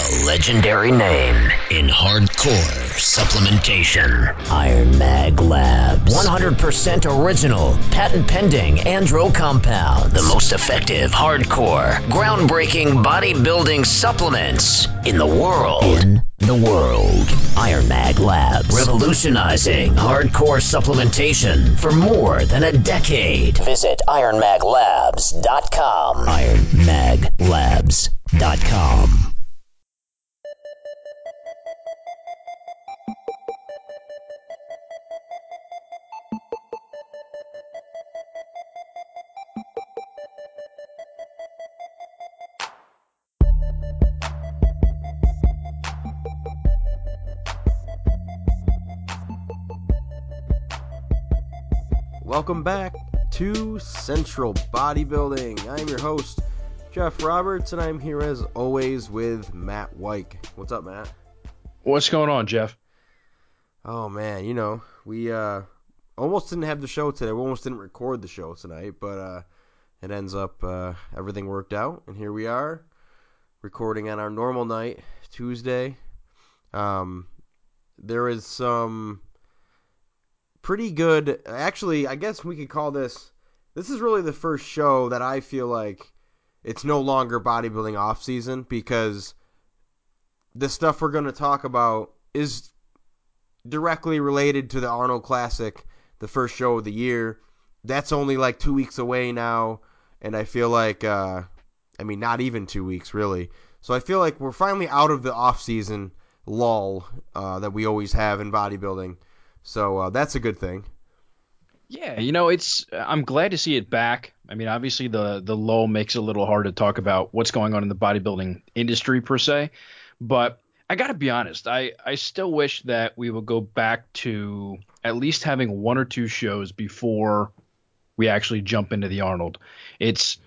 A legendary name in hardcore supplementation. Iron Mag Labs. 100% original, patent pending andro compound. The most effective hardcore, groundbreaking bodybuilding supplements in the world. In the world. Iron Mag Labs. Revolutionizing hardcore supplementation for more than a decade. Visit ironmaglabs.com. ironmaglabs.com. Welcome back to Central Bodybuilding. I'm your host, Jeff Roberts, and I'm here as always with Matt White. What's up, Matt? What's going on, Jeff? Oh man, you know, we uh almost didn't have the show today. We almost didn't record the show tonight, but uh it ends up uh everything worked out and here we are recording on our normal night, Tuesday. Um there is some pretty good. Actually, I guess we could call this. This is really the first show that I feel like it's no longer bodybuilding off season because the stuff we're going to talk about is directly related to the Arnold Classic, the first show of the year. That's only like two weeks away now, and I feel like, uh, I mean, not even two weeks really. So I feel like we're finally out of the off season lull uh, that we always have in bodybuilding. So uh, that's a good thing. Yeah, you know, it's I'm glad to see it back. I mean, obviously the the low makes it a little hard to talk about what's going on in the bodybuilding industry per se, but I got to be honest, I I still wish that we would go back to at least having one or two shows before we actually jump into the Arnold. It's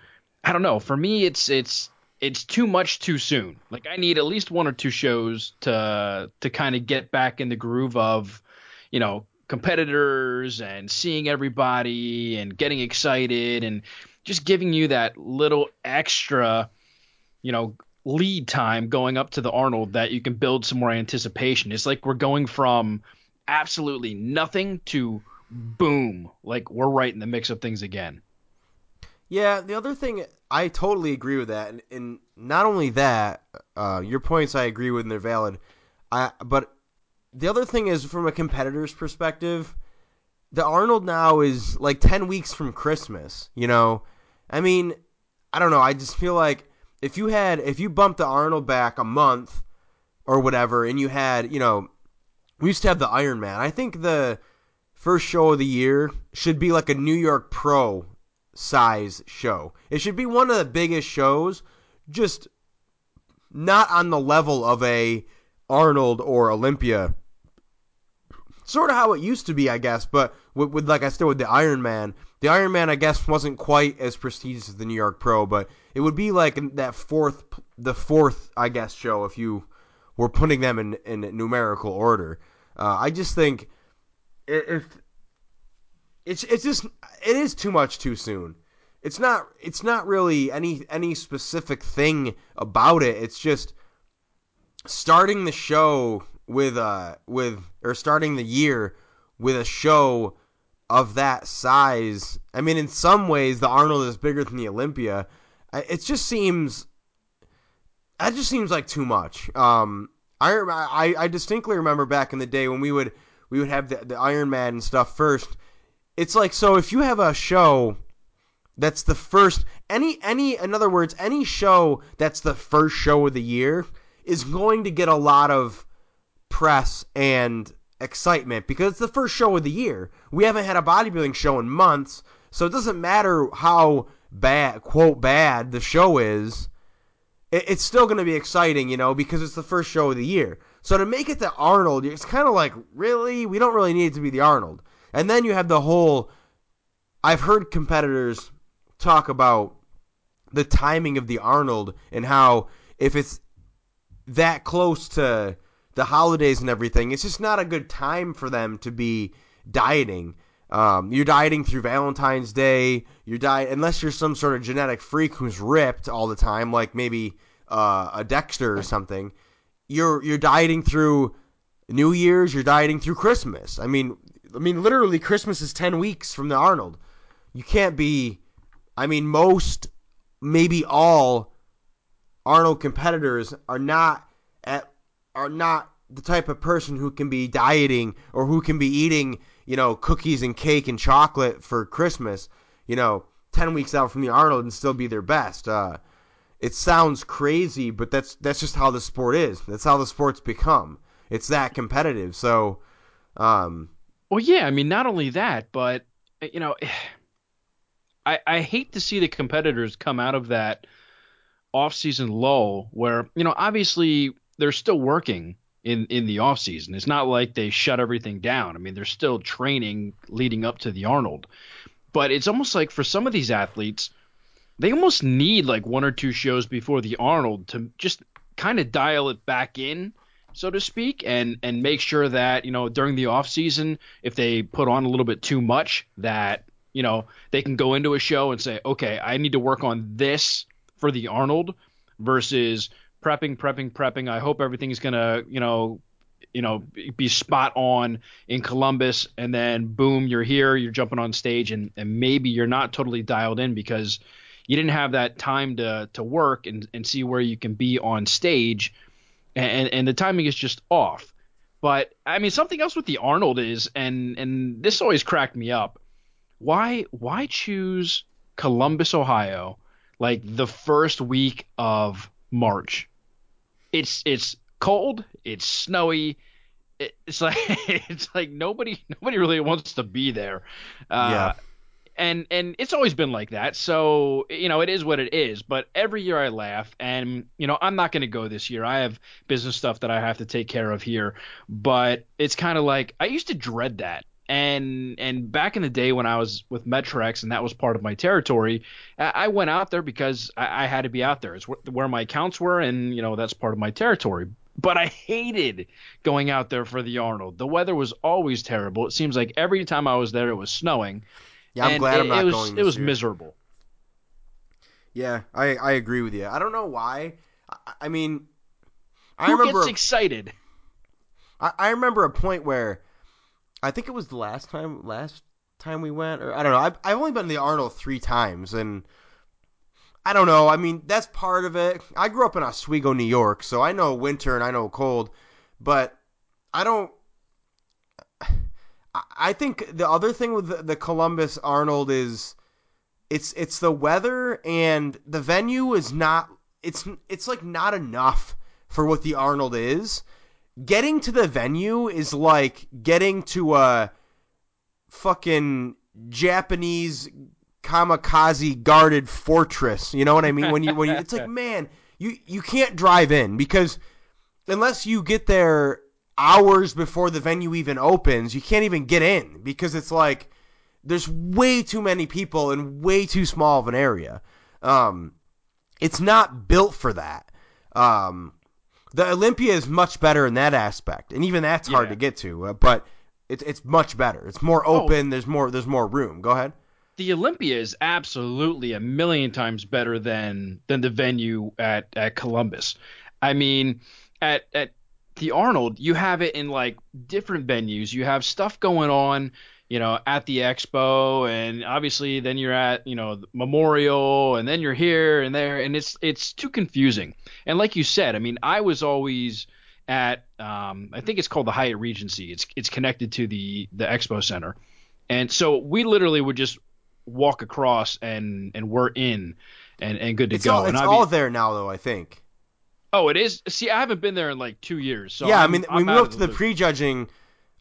I don't know, for me it's it's it's too much too soon. Like I need at least one or two shows to to kind of get back in the groove of you know, competitors and seeing everybody and getting excited and just giving you that little extra, you know, lead time going up to the Arnold that you can build some more anticipation. It's like we're going from absolutely nothing to boom, like we're right in the mix of things again. Yeah, the other thing I totally agree with that, and, and not only that, uh, your points I agree with and they're valid. I but the other thing is from a competitor's perspective, the Arnold now is like 10 weeks from Christmas, you know? I mean, I don't know, I just feel like if you had if you bumped the Arnold back a month or whatever and you had, you know, we used to have the Iron Man. I think the first show of the year should be like a New York Pro size show. It should be one of the biggest shows, just not on the level of a Arnold or Olympia sort of how it used to be, I guess. But with, with like I said with the Iron Man, the Iron Man I guess wasn't quite as prestigious as the New York Pro, but it would be like that fourth, the fourth I guess show if you were putting them in in numerical order. Uh, I just think if it's it's just it is too much too soon. It's not it's not really any any specific thing about it. It's just starting the show with uh with or starting the year with a show of that size. I mean, in some ways, the Arnold is bigger than the Olympia. It just seems that just seems like too much. Um, I, I I distinctly remember back in the day when we would we would have the, the Iron Man and stuff first. It's like so if you have a show that's the first any any in other words any show that's the first show of the year is going to get a lot of press and excitement because it's the first show of the year. We haven't had a bodybuilding show in months, so it doesn't matter how bad, quote, bad the show is. It's still going to be exciting, you know, because it's the first show of the year. So to make it the Arnold, it's kind of like, really? We don't really need it to be the Arnold. And then you have the whole. I've heard competitors talk about the timing of the Arnold and how if it's that close to the holidays and everything, it's just not a good time for them to be dieting. Um, you're dieting through Valentine's Day. You're diet unless you're some sort of genetic freak who's ripped all the time, like maybe uh, a Dexter or something. You're you're dieting through New Year's. You're dieting through Christmas. I mean, I mean, literally, Christmas is ten weeks from the Arnold. You can't be. I mean, most, maybe all, Arnold competitors are not are not the type of person who can be dieting or who can be eating, you know, cookies and cake and chocolate for Christmas, you know, 10 weeks out from the Arnold and still be their best. Uh, it sounds crazy, but that's that's just how the sport is. That's how the sport's become. It's that competitive. So, um, well, yeah, I mean, not only that, but you know, I I hate to see the competitors come out of that off-season lull where you know obviously they're still working in in the off season. It's not like they shut everything down. I mean, they're still training leading up to the Arnold. But it's almost like for some of these athletes, they almost need like one or two shows before the Arnold to just kind of dial it back in, so to speak, and and make sure that, you know, during the off season, if they put on a little bit too much, that, you know, they can go into a show and say, "Okay, I need to work on this for the Arnold." versus prepping, prepping, prepping. I hope everything's gonna, you know, you know, be spot on in Columbus, and then boom, you're here, you're jumping on stage, and and maybe you're not totally dialed in because you didn't have that time to to work and and see where you can be on stage, and and the timing is just off. But I mean, something else with the Arnold is, and and this always cracked me up. Why why choose Columbus, Ohio, like the first week of March? It's it's cold, it's snowy. It's like it's like nobody nobody really wants to be there. Uh, yeah. And and it's always been like that. So you know it is what it is. But every year I laugh, and you know I'm not going to go this year. I have business stuff that I have to take care of here. But it's kind of like I used to dread that and and back in the day when I was with Metrex and that was part of my territory, I went out there because I, I had to be out there. It's where my accounts were, and you know that's part of my territory. But I hated going out there for the Arnold. The weather was always terrible. It seems like every time I was there, it was snowing. Yeah, I'm glad it, I'm not it was, going. it was year. miserable. Yeah, I I agree with you. I don't know why. I, I mean, I Who remember gets excited. I, I remember a point where I think it was the last time last time we went, or I don't know. I've, I've only been to the Arnold three times, and I don't know. I mean, that's part of it. I grew up in Oswego, New York, so I know winter and I know cold, but I don't. I think the other thing with the, Columbus Arnold is it's it's the weather and the venue is not it's it's like not enough for what the Arnold is getting to the venue is like getting to a fucking Japanese kamikaze guarded fortress. You know what I mean? When you when you, it's like, man, you you can't drive in because unless you get there hours before the venue even opens, you can't even get in because it's like there's way too many people in way too small of an area. Um, it's not built for that. Um, the Olympia is much better in that aspect, and even that's hard to get to. Uh, but it's it's much better. It's more Oh. open. There's more there's more room. Go ahead. the Olympia is absolutely a million times better than than the venue at at Columbus. I mean, at at the Arnold, you have it in like different venues. You have stuff going on, you know, at the expo, and obviously then you're at you know the Memorial, and then you're here and there, and it's it's too confusing. And like you said, I mean, I was always at um, I think it's called the Hyatt Regency. It's it's connected to the the Expo Center, and so we literally would just walk across and and we're in and and good to It's go. all and it's obvi- all there now, though. I think. oh, it is. See, I haven't been there in like two years. So yeah, i I'm- mean, I'm we moved to the loop. prejudging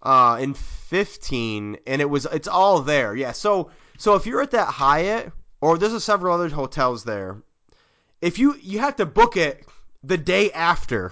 uh, in 15, and it was it's all there. Yeah, so so if you're at that Hyatt, or there's a several other hotels there, if you you have to book it the day after.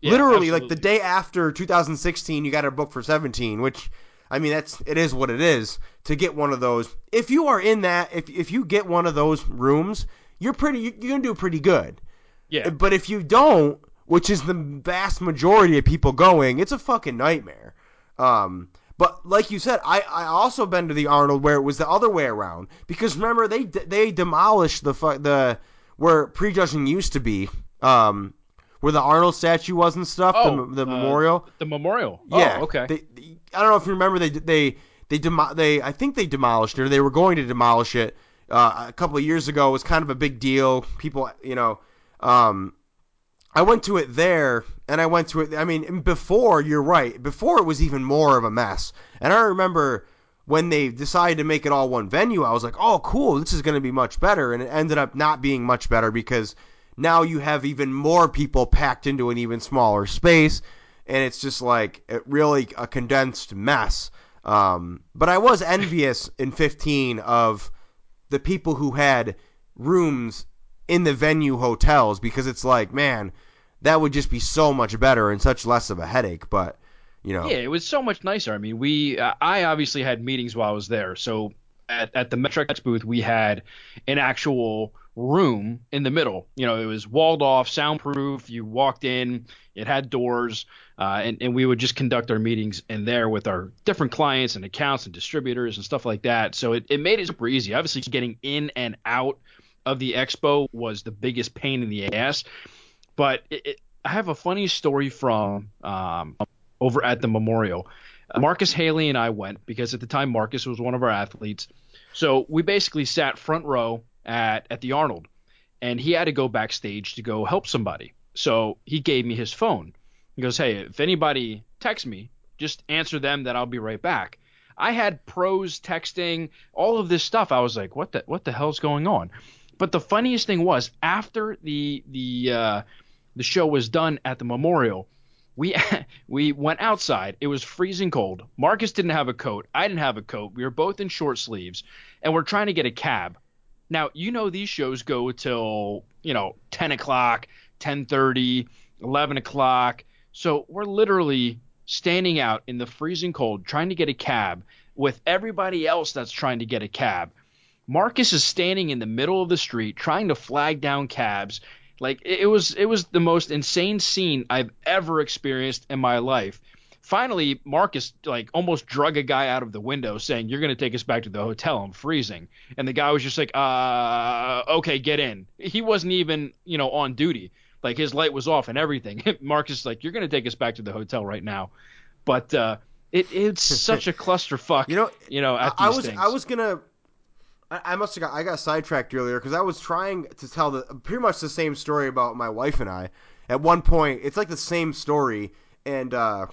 Yeah, Literally, like the day after 2016, you got to book for 17, which I mean that's it is what it is to get one of those. If you are in that, if if you get one of those rooms, you're pretty you're gonna do pretty good. Yeah, But if you don't, which is the vast majority of people going, it's a fucking nightmare. Um, but like you said, I I also been to the Arnold where it was the other way around because remember they they demolished the fu- the where prejudging used to be um, where the Arnold statue was and stuff, Oh, the, the uh, memorial. The memorial. Yeah. Oh, okay. They, they- I don't know if you remember they they they demo- they I think they demolished it or they were going to demolish it uh, a couple of years ago. It was kind of a big deal. People, you know, um, I went to it there and I went to it. I mean, before you're right. Before it was even more of a mess. And I remember when they decided to make it all one venue, I was like, oh, cool, this is going to be much better. And it ended up not being much better because now you have even more people packed into an even smaller space. And it's just like it really a condensed mess. Um, but I was envious in 15 of the people who had rooms in the venue hotels because it's like, man, that would just be so much better and such less of a headache. But you know, Yeah, it was so much nicer. I mean, we uh, I obviously had meetings while I was there. So at, at the Metrex booth, we had an actual room in the middle. You know, it was walled off, soundproof. You walked in, it had doors, uh, and, and we would just conduct our meetings in there with our different clients and accounts and distributors and stuff like that. So it, it made it super easy. Obviously, getting in and out of the expo was the biggest pain in the ass. But it, it, I have a funny story from um, over at the memorial. Uh, Marcus Haley and I went because at the time Marcus was one of our athletes. So we basically sat front row at at the Arnold, and he had to go backstage to go help somebody. So he gave me his phone. He goes, "Hey, if anybody texts me, just answer them. That I'll be right back." I had pros texting, all of this stuff. I was like, "What the what the hell's going on?" But the funniest thing was after the the uh, the show was done at the memorial, we we went outside. It was freezing cold. Marcus didn't have a coat. I didn't have a coat. We were both in short sleeves, and we're trying to get a cab. Now you know these shows go till you know 10 o'clock, 10:30, 11 o'clock. So we're literally standing out in the freezing cold trying to get a cab with everybody else that's trying to get a cab. Marcus is standing in the middle of the street trying to flag down cabs. Like it it was it was the most insane scene I've ever experienced in my life. Finally, Marcus like almost drug a guy out of the window saying, "You're going to take us back to the hotel. I'm freezing." And the guy was just like, "Uh, okay, get in." He wasn't even, you know, on duty. Like his light was off and everything. Marcus is like, "You're going to take us back to the hotel right now." But uh it it's such a clusterfuck. You know, you know, I was things. I was gonna. I, must have got I got sidetracked earlier because I was trying to tell the pretty much the same story about my wife and I. At one point, it's like the same story, and uh,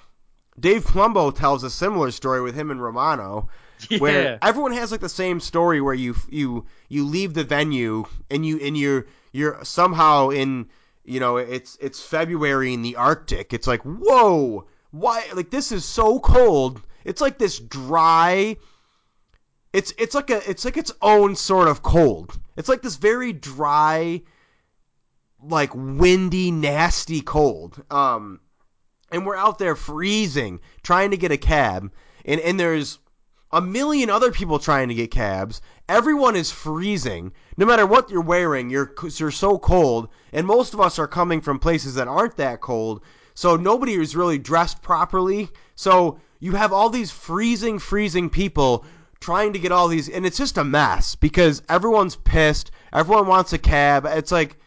Dave Palumbo tells a similar story with him and Romano, Yeah. where everyone has like the same story where you you you leave the venue and you and you're you're somehow in you know it's it's February in the Arctic. It's like whoa, why like this is so cold. It's like this dry it's it's like a it's like its own sort of cold. It's like this very dry, like windy, nasty cold. Um, and we're out there freezing, trying to get a cab, and and there's a million other people trying to get cabs. Everyone is freezing. No matter what you're wearing, you're you're so cold, and most of us are coming from places that aren't that cold. So nobody is really dressed properly. So you have all these freezing, freezing people trying to get all these, and it's just a mess because everyone's pissed. Everyone wants a cab. It's like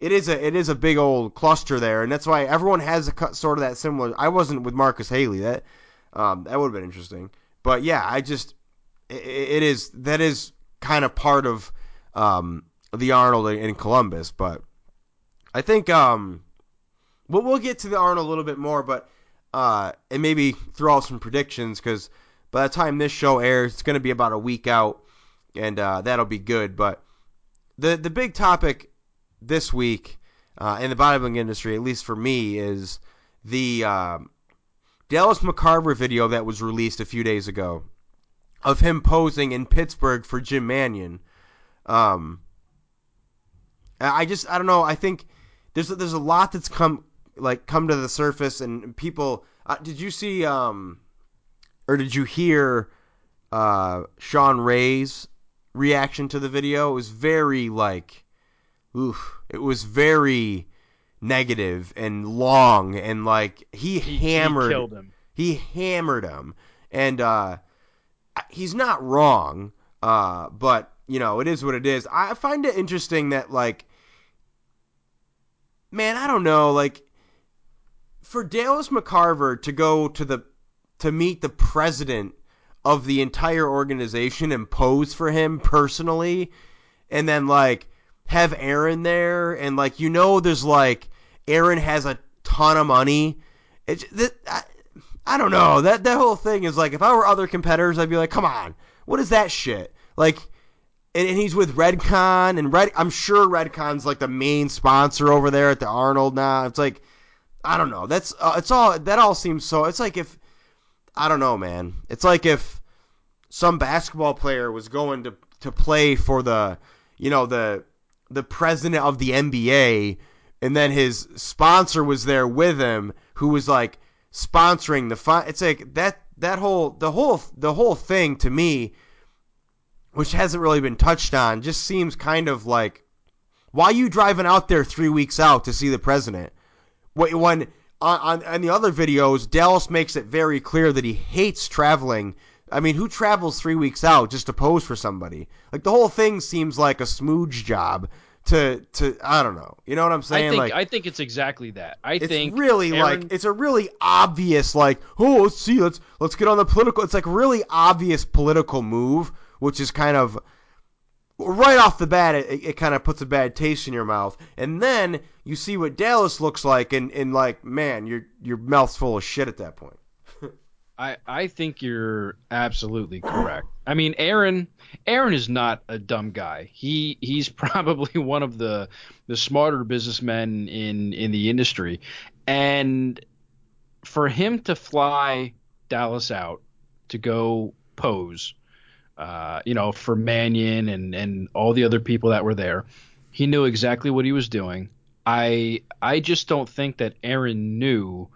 it is a it is a big old cluster there, and that's why everyone has a sort of that similar. I wasn't with Marcus Haley. That um, that would have been interesting. But yeah, I just it, it is that is kind of part of um, the Arnold in Columbus. But I think um, we'll we'll get to the Arnold a little bit more, but uh, and maybe throw out some predictions because by the time this show airs, it's going to be about a week out, and uh, that'll be good. But the the big topic this week uh, in the bodybuilding industry, at least for me, is the um, Dallas McCarver video that was released a few days ago of him posing in Pittsburgh for Jim Mannion. Um, I just I don't know. I think there's there's a lot that's come like come to the surface, and people. Uh, did you see um, or did you hear uh, Shawn Ray's reaction to the video? It was very like, oof. It was very negative and long, and like he, He- hammered He him. he hammered him, and uh, he's not wrong. Uh, but you know, it is what it is. I find it interesting that like man, I don't know, like for Dallas McCarver to go to the to meet the president of the entire organization and pose for him personally and then like have Aaron there and like you know there's like Aaron has a ton of money. It's that I, I don't know. That that whole thing is like if I were other competitors I'd be like, "Come on. What is that shit?" Like and, and he's with Redcon and Red I'm sure Redcon's like the main sponsor over there at the Arnold now. It's like I don't know. That's uh, it's all that all seems so. It's like if I don't know, man. It's like if some basketball player was going to to play for the you know the the president of the NBA and then his sponsor was there with him who was like sponsoring the fun it's like that that whole the whole the whole thing to me which hasn't really been touched on just seems kind of like why you driving out there 3 weeks out to see the president when on, on, on the other videos Dallas makes it very clear that he hates traveling I mean, who travels three weeks out just to pose for somebody? Like the whole thing seems like a smooge job. To to I don't know. You know what I'm saying? I think like I think it's exactly that. I it's think really Aaron, like it's a really obvious like oh let's see let's let's get on the political. It's like really obvious political move, which is kind of right off the bat it, it kind of puts a bad taste in your mouth and then you see what dallas looks like and, and like man your your mouth's full of shit at that point I, I think you're absolutely correct. I mean, Aaron Aaron is not a dumb guy. He he's probably one of the the smarter businessmen in in the industry, and for him to fly Dallas out to go pose, uh, you know, for Mannion and and all the other people that were there, he knew exactly what he was doing. I I just don't think that Aaron knew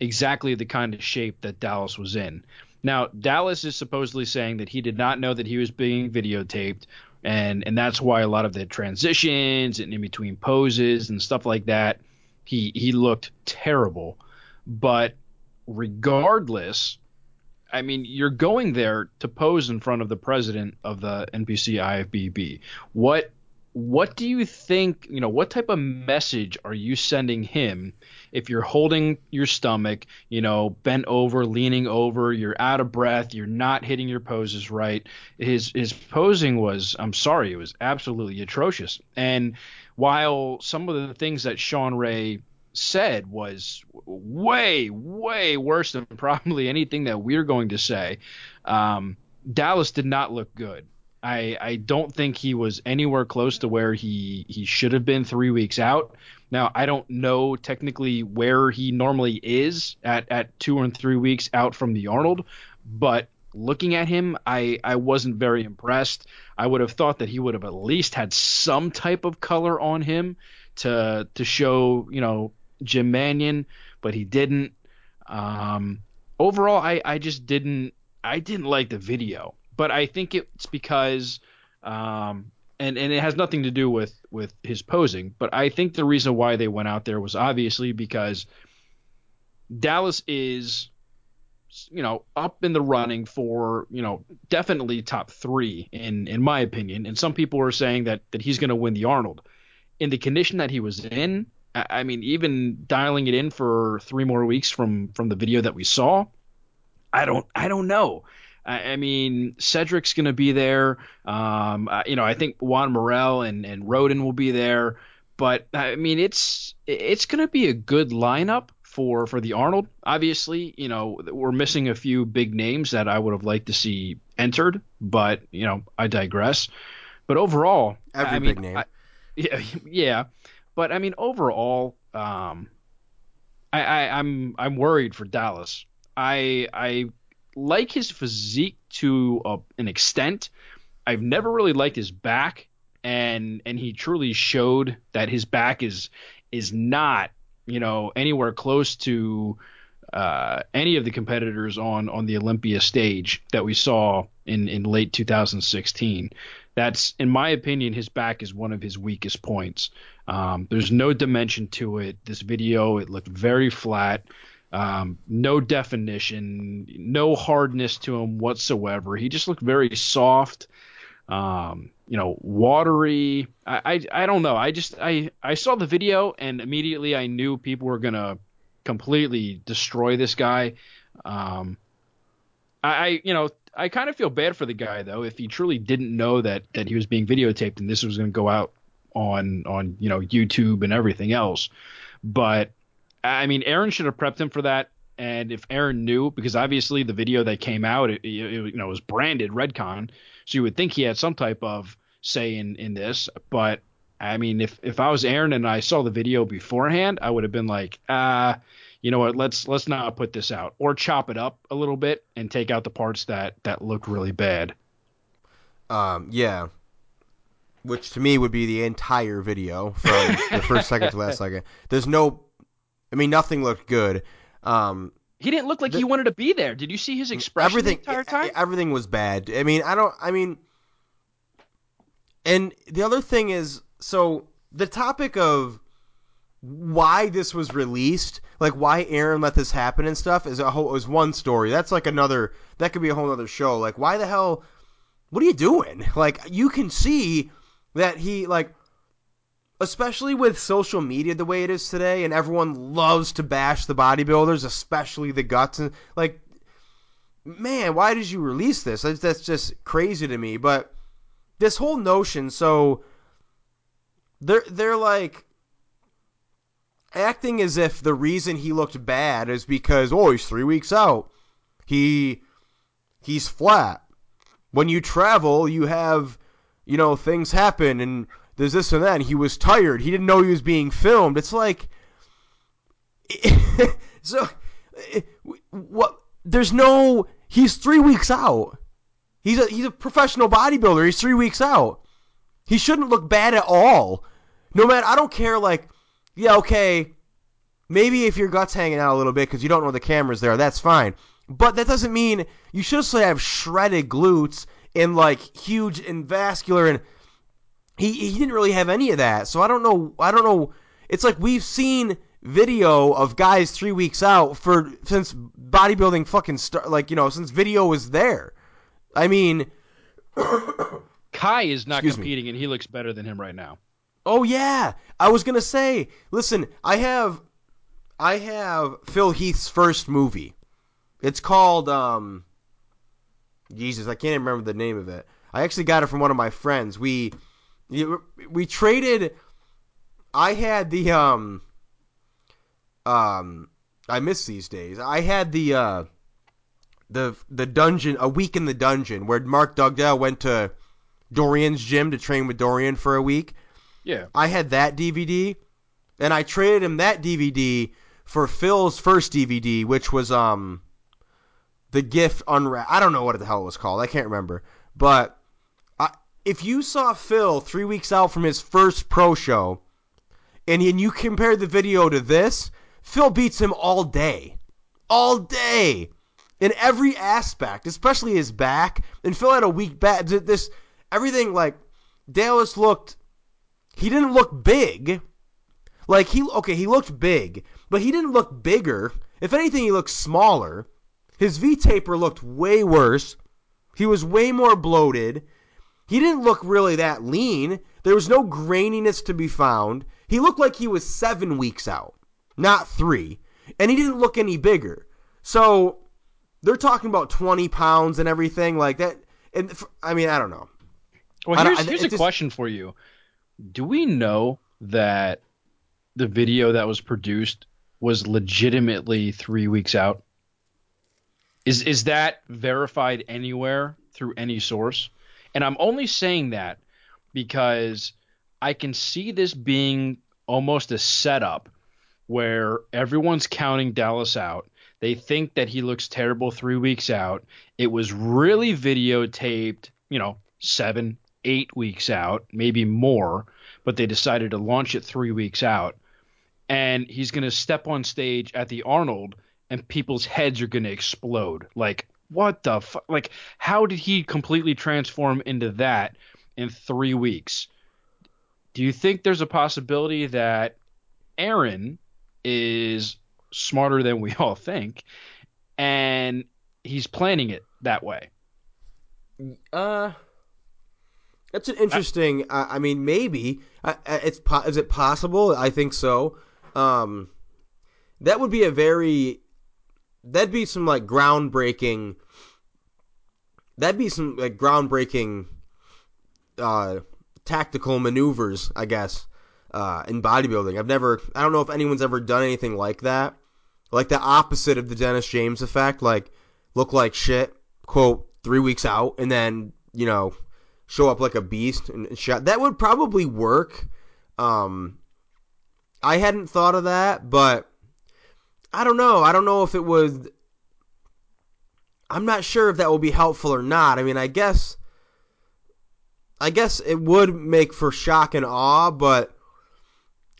exactly the kind of shape that Dallas was in. Now, Dallas is supposedly saying that he did not know that he was being videotaped, and and that's why a lot of the transitions and in between poses and stuff like that, he he looked terrible. But regardless, I mean, you're going there to pose in front of the president of the NPC IFBB. What what do you think, you know, what type of message are you sending him if you're holding your stomach, you know, bent over, leaning over, you're out of breath, you're not hitting your poses right? His his posing was, I'm sorry, it was absolutely atrocious. And while some of the things that Shawn Ray said was way, way worse than probably anything that we're going to say, um, Dallas did not look good. I, I don't think he was anywhere close to where he, he should have been three weeks out. Now I don't know technically where he normally is at, at two and three weeks out from the Arnold, but looking at him, I, I wasn't very impressed. I would have thought that he would have at least had some type of color on him to to show, you know, Jim Mannion, but he didn't. Um, overall, I, I just didn't I didn't like the video but I think it's because, um, and and it has nothing to do with with his posing, but I think the reason why they went out there was obviously because Dallas is, you know, up in the running for you know definitely top three in in my opinion, and some people are saying that that he's going to win the Arnold in the condition that he was in. I mean, even dialing it in for three more weeks from from the video that we saw, I don't I don't know. I, I mean, Cedric's going to be there. Um, uh, you know, I think Juan Morel and, and Roden will be there. But I mean, it's it's going to be a good lineup for for the Arnold. Obviously, you know, we're missing a few big names that I would have liked to see entered, but you know, I digress. But overall, every I big name, I, yeah, yeah. But I mean, overall, um, I, I, I'm I'm worried for Dallas. I I like his physique to a, an extent. I've never really liked his back, and and he truly showed that his back is is not you know anywhere close to uh, any of the competitors on on the Olympia stage that we saw in in late 2016. That's in my opinion, his back is one of his weakest points. Um, there's no dimension to it. This video it looked very flat. Um, no definition, no hardness to him whatsoever. He just looked very soft. Um, you know, watery. I, I I don't know. I just I I saw the video and immediately I knew people were gonna completely destroy this guy. Um, I, I you know I kind of feel bad for the guy though if he truly didn't know that that he was being videotaped and this was going to go out on on you know YouTube and everything else. But I mean, Aaron should have prepped him for that. And if Aaron knew, because obviously the video that came out, it, it, you know, was branded Redcon, so you would think he had some type of say in in this. But I mean, if if I was Aaron and I saw the video beforehand, I would have been like, ah, uh, you know what? Let's let's not put this out, or chop it up a little bit and take out the parts that that look really bad. Um, yeah. Which to me would be the entire video from the first second to last second. There's no, I mean, nothing looked good. Um, he didn't look like the, he wanted to be there. Did you see his expression everything, the entire time? Everything was bad. I mean, I don't. I mean, and the other thing is, so the topic of why this was released, like why Aaron let this happen and stuff, is a whole is one story. That's like another. That could be a whole other show. Like, why the hell? What are you doing? Like, you can see that he like especially with social media the way it is today and everyone loves to bash the bodybuilders especially the guts and like man why did you release this that's just crazy to me but this whole notion so they're they're like acting as if the reason he looked bad is because oh he's 3 weeks out he he's flat when you travel you have you know things happen and there's this and that. And he was tired. He didn't know he was being filmed. It's like, so what? There's no. He's three weeks out. He's a he's a professional bodybuilder. He's three weeks out. He shouldn't look bad at all. No matter. I don't care. Like, yeah, okay. Maybe if your gut's hanging out a little bit because you don't know the camera's there, that's fine. But that doesn't mean you should also have shredded glutes and like huge and vascular and he he didn't really have any of that. So I don't know. I don't know. It's like we've seen video of guys three weeks out for since bodybuilding fucking start. Like you know since video was there. I mean, Kai is not competing, me. and he looks better than him right now. Oh yeah, I was gonna say. Listen, I have, I have Phil Heath's first movie. It's called um. Jesus, I can't even remember the name of it. I actually got it from one of my friends. We we traded. I had the um. Um, I miss these days. I had the uh, the the dungeon a week in the dungeon where Mark Dugdale went to Dorian's gym to train with Dorian for a week. Yeah. I had that DVD, and I traded him that DVD for Phil's first DVD, which was um the gift unwrapped. I don't know what the hell it was called. I can't remember. But I, if you saw Phil three weeks out from his first pro show, and, and you compare the video to this, Phil beats him all day, all day, in every aspect, especially his back. And Phil had a weak back. This everything like Dallas looked. He didn't look big. Like he okay, he looked big, but he didn't look bigger. If anything, he looked smaller. His V taper looked way worse. He was way more bloated. He didn't look really that lean. There was no graininess to be found. He looked like he was seven weeks out, not three. And he didn't look any bigger. So they're talking about 20 pounds and everything like that. And I mean, I don't know. Well, here's, here's a just, question for you. Do we know that the video that was produced was legitimately three weeks out? Is is that verified anywhere through any source? And I'm only saying that because I can see this being almost a setup where everyone's counting Dallas out. They think that he looks terrible three weeks out. It was really videotaped, you know, seven, eight weeks out, maybe more, but they decided to launch it three weeks out. And he's going to step on stage at the Arnold, and people's heads are going to explode. Like, what the fuck? Like, how did he completely transform into that in three weeks? Do you think there's a possibility that Aaron is smarter than we all think, and he's planning it that way? Uh, That's an interesting. I, I mean, maybe it's is it possible? I think so. Um, that would be a very that'd be some like groundbreaking. That'd be some like groundbreaking uh, tactical maneuvers, I guess, uh, in bodybuilding. I've never, I don't know if anyone's ever done anything like that, like the opposite of the Dennis James effect, like look like shit, quote three weeks out, and then you know show up like a beast and, shot. That would probably work. Um, I hadn't thought of that, but I don't know. I don't know if it would. I'm not sure if that will be helpful or not. I mean, I guess. I guess it would make for shock and awe, but.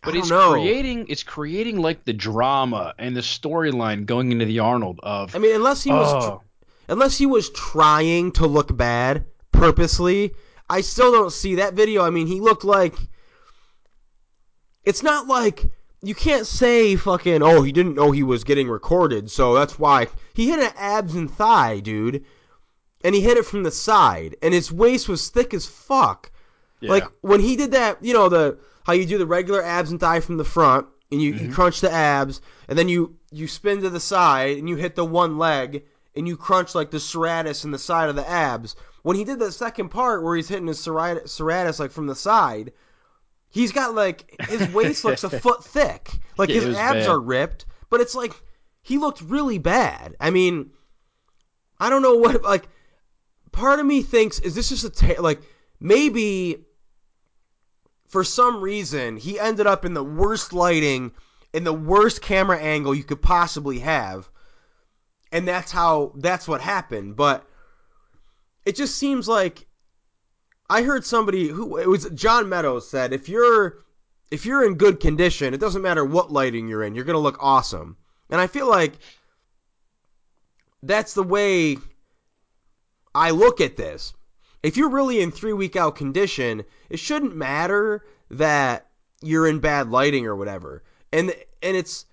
But it's know. creating it's creating like the drama and the storyline going into the Arnold of I mean, unless he was oh, unless he was trying to look bad purposely, I still don't see that video. I mean, he looked like it's not like you can't say fucking oh he didn't know he was getting recorded, so that's why he hit an abs and thigh, dude, and he hit it from the side, and his waist was thick as fuck. yeah. Like when he did that, you know the how you do the regular abs and thigh from the front, and you, you mm-hmm. crunch the abs, and then you you spin to the side, and you hit the one leg, and you crunch like the serratus in the side of the abs. When he did the second part where he's hitting his serratus like from the side, he's got like his waist looks a foot thick, like his abs bad. are ripped, but it's like he looked really bad. I mean, I don't know what like. Part of me thinks is this just a ta- like maybe for some reason he ended up in the worst lighting in the worst camera angle you could possibly have and that's how that's what happened but it just seems like i heard somebody who it was john meadows said if you're if you're in good condition it doesn't matter what lighting you're in you're going to look awesome and i feel like that's the way i look at this if you're really in three week out condition, it shouldn't matter that you're in bad lighting or whatever. And and it's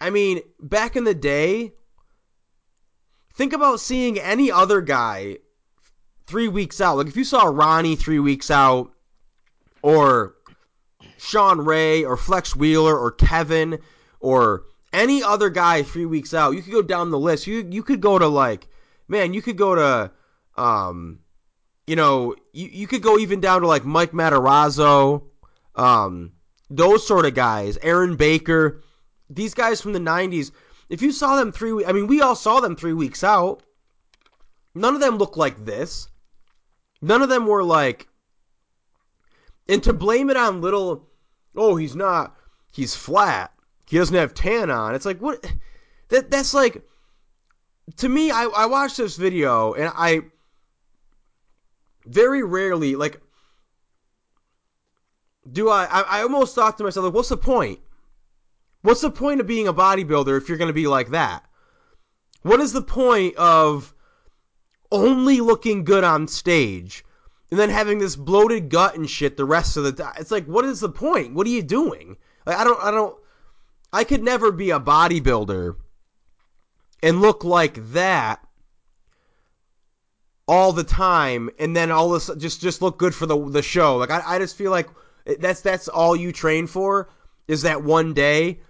I mean, back in the day, think about seeing any other guy three weeks out. Like if you saw Ronnie three weeks out, or Shawn Ray, or Flex Wheeler, or Kevin, or any other guy three weeks out, you could go down the list. You you could go to like, man, you could go to um you know, you, you could go even down to like Mike Matarazzo, um, those sort of guys, Aaron Baker, these guys from the 90s. If you saw them three I mean, we all saw them three weeks out. None of them looked like this. None of them were like, and to blame it on little, oh, he's not, he's flat. He doesn't have tan on. It's like, what? That, that's like, to me, I, I watched this video and I, very rarely like do I, I I almost thought to myself like what's the point? What's the point of being a bodybuilder if you're going to be like that? What is the point of only looking good on stage and then having this bloated gut and shit the rest of the time? It's like what is the point? What are you doing? Like I don't I don't I could never be a bodybuilder and look like that all the time and then all this just just look good for the the show. Like I, I just feel like that's that's all you train for is that one day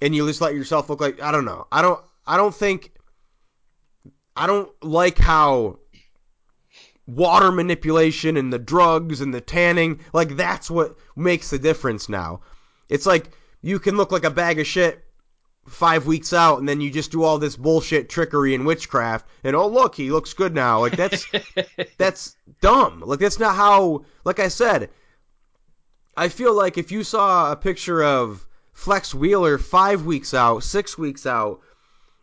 and you just let yourself look like I don't know. I don't I don't think I don't like how water manipulation and the drugs and the tanning like that's what makes the difference now. It's like you can look like a bag of shit five weeks out and then you just do all this bullshit trickery and witchcraft and oh look he looks good now like that's that's dumb like that's not how like i said i feel like if you saw a picture of flex wheeler five weeks out six weeks out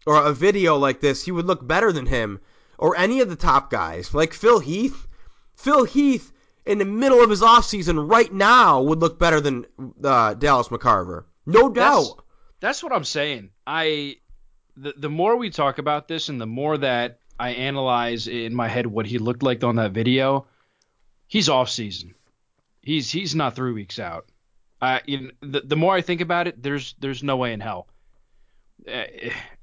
or a video like this he would look better than him or any of the top guys like phil heath phil heath in the middle of his offseason right now would look better than uh, dallas mccarver no doubt That's- That's what I'm saying. I the the more we talk about this and the more that I analyze in my head what he looked like on that video, he's off season. He's he's not three weeks out. I you know, the the more I think about it, there's there's no way in hell. Uh,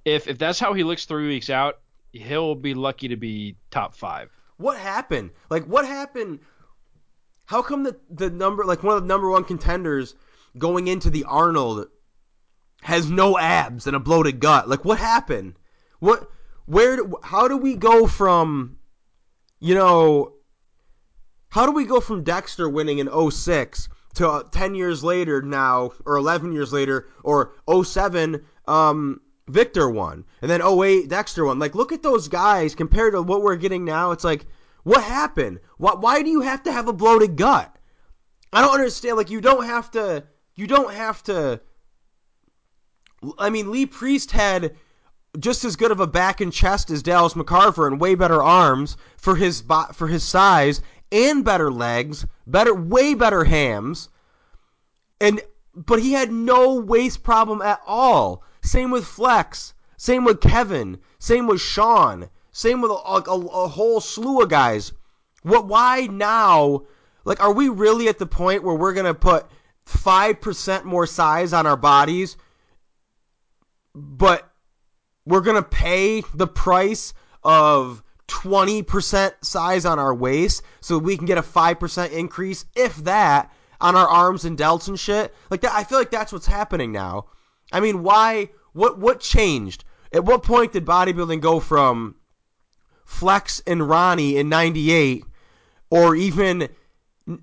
If if that's how he looks three weeks out, he'll be lucky to be top five. What happened? Like what happened? how come the the number like one of the number one contenders going into the Arnold has no abs and a bloated gut? Like what happened? What where how do we go from you know how do we go from Dexter winning in 06 to uh, 10 years later now or 11 years later or 07 um Victor won and then 08 Dexter won. Like look at those guys compared to what we're getting now. It's like what happened? Why, why do you have to have a bloated gut? I don't understand. Like you don't have to you don't have to I mean Lee Priest had just as good of a back and chest as Dallas McCarver and way better arms for his for his size and better legs, better way better hams. And but he had no waist problem at all. Same with Flex, same with Kevin, same with Sean, same with a, a, a whole slew of guys. What why now? Like are we really at the point where we're to put 5% more size on our bodies but we're to pay the price of 20% size on our waist so we can get a 5% increase, if that, on our arms and delts and shit. Like that, I feel like that's what's happening now. I mean, why? What what changed? At what point did bodybuilding go from Flex and Ronnie in '98, or even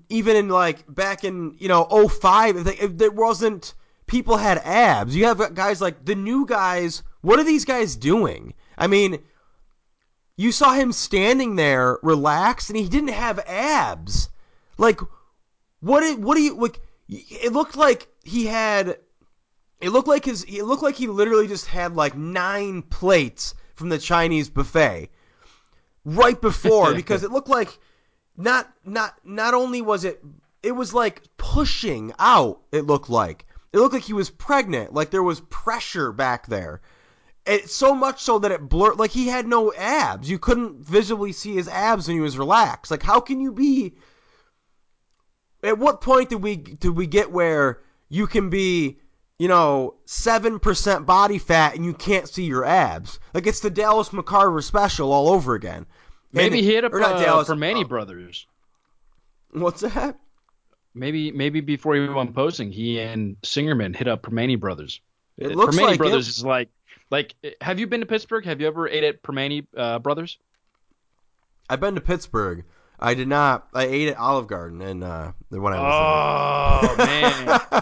even in like back in you know 05, if there wasn't people had abs. You have guys like the new guys. What are these guys doing? I mean, you saw him standing there relaxed and he didn't have abs. Like what what do you like it looked like he had it looked like his it looked like he literally just had like 9 plates from the Chinese buffet right before because it looked like not not not only was it it was like pushing out it looked like it looked like he was pregnant, like there was pressure back there. It, so much so that it blurred, like he had no abs. You couldn't visibly see his abs when he was relaxed. Like, how can you be? At what point did we did we get where you can be, you know, seven percent body fat and you can't see your abs? Like it's the Dallas McCarver special all over again. Maybe and, he hit up uh, Dallas, for Manny uh, Brothers. What's that? Maybe maybe before he went posing, he and Singerman hit up Primanti Brothers. It looks Primanti like Brothers it. is like like. Have you been to Pittsburgh? Have you ever ate at Primanti uh, Brothers? I've been to Pittsburgh. I did not. I ate at Olive Garden and uh, when I was. Oh man.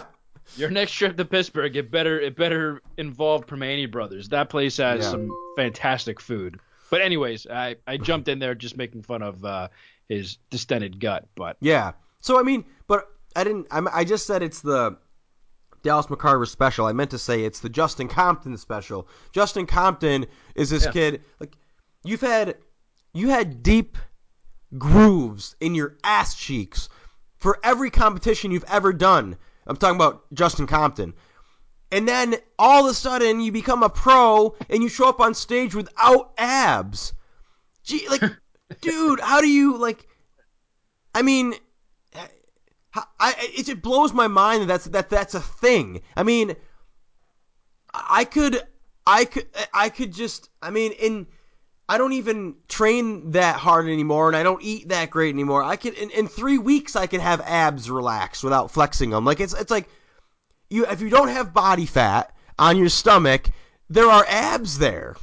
Your next trip to Pittsburgh, it better it better involve Primanti Brothers. That place has yeah. some fantastic food. But anyways, I, I jumped in there just making fun of uh, his distended gut. But yeah, so I mean, but I didn't. I, I just said it's the Dallas McCarver special. I meant to say it's the Justin Compton special. Justin Compton is this yeah. kid. Like you've had, you had deep grooves in your ass cheeks for every competition you've ever done. I'm talking about Justin Compton. And then all of a sudden you become a pro and you show up on stage without abs. Gee, like, dude, how do you like? I mean, I, it, it blows my mind that that's that that's a thing. I mean, I could, I could, I could just. I mean, in I don't even train that hard anymore, and I don't eat that great anymore. I could in, in three weeks I could have abs relaxed without flexing them. Like it's it's like you if you don't have body fat on your stomach, there are abs there.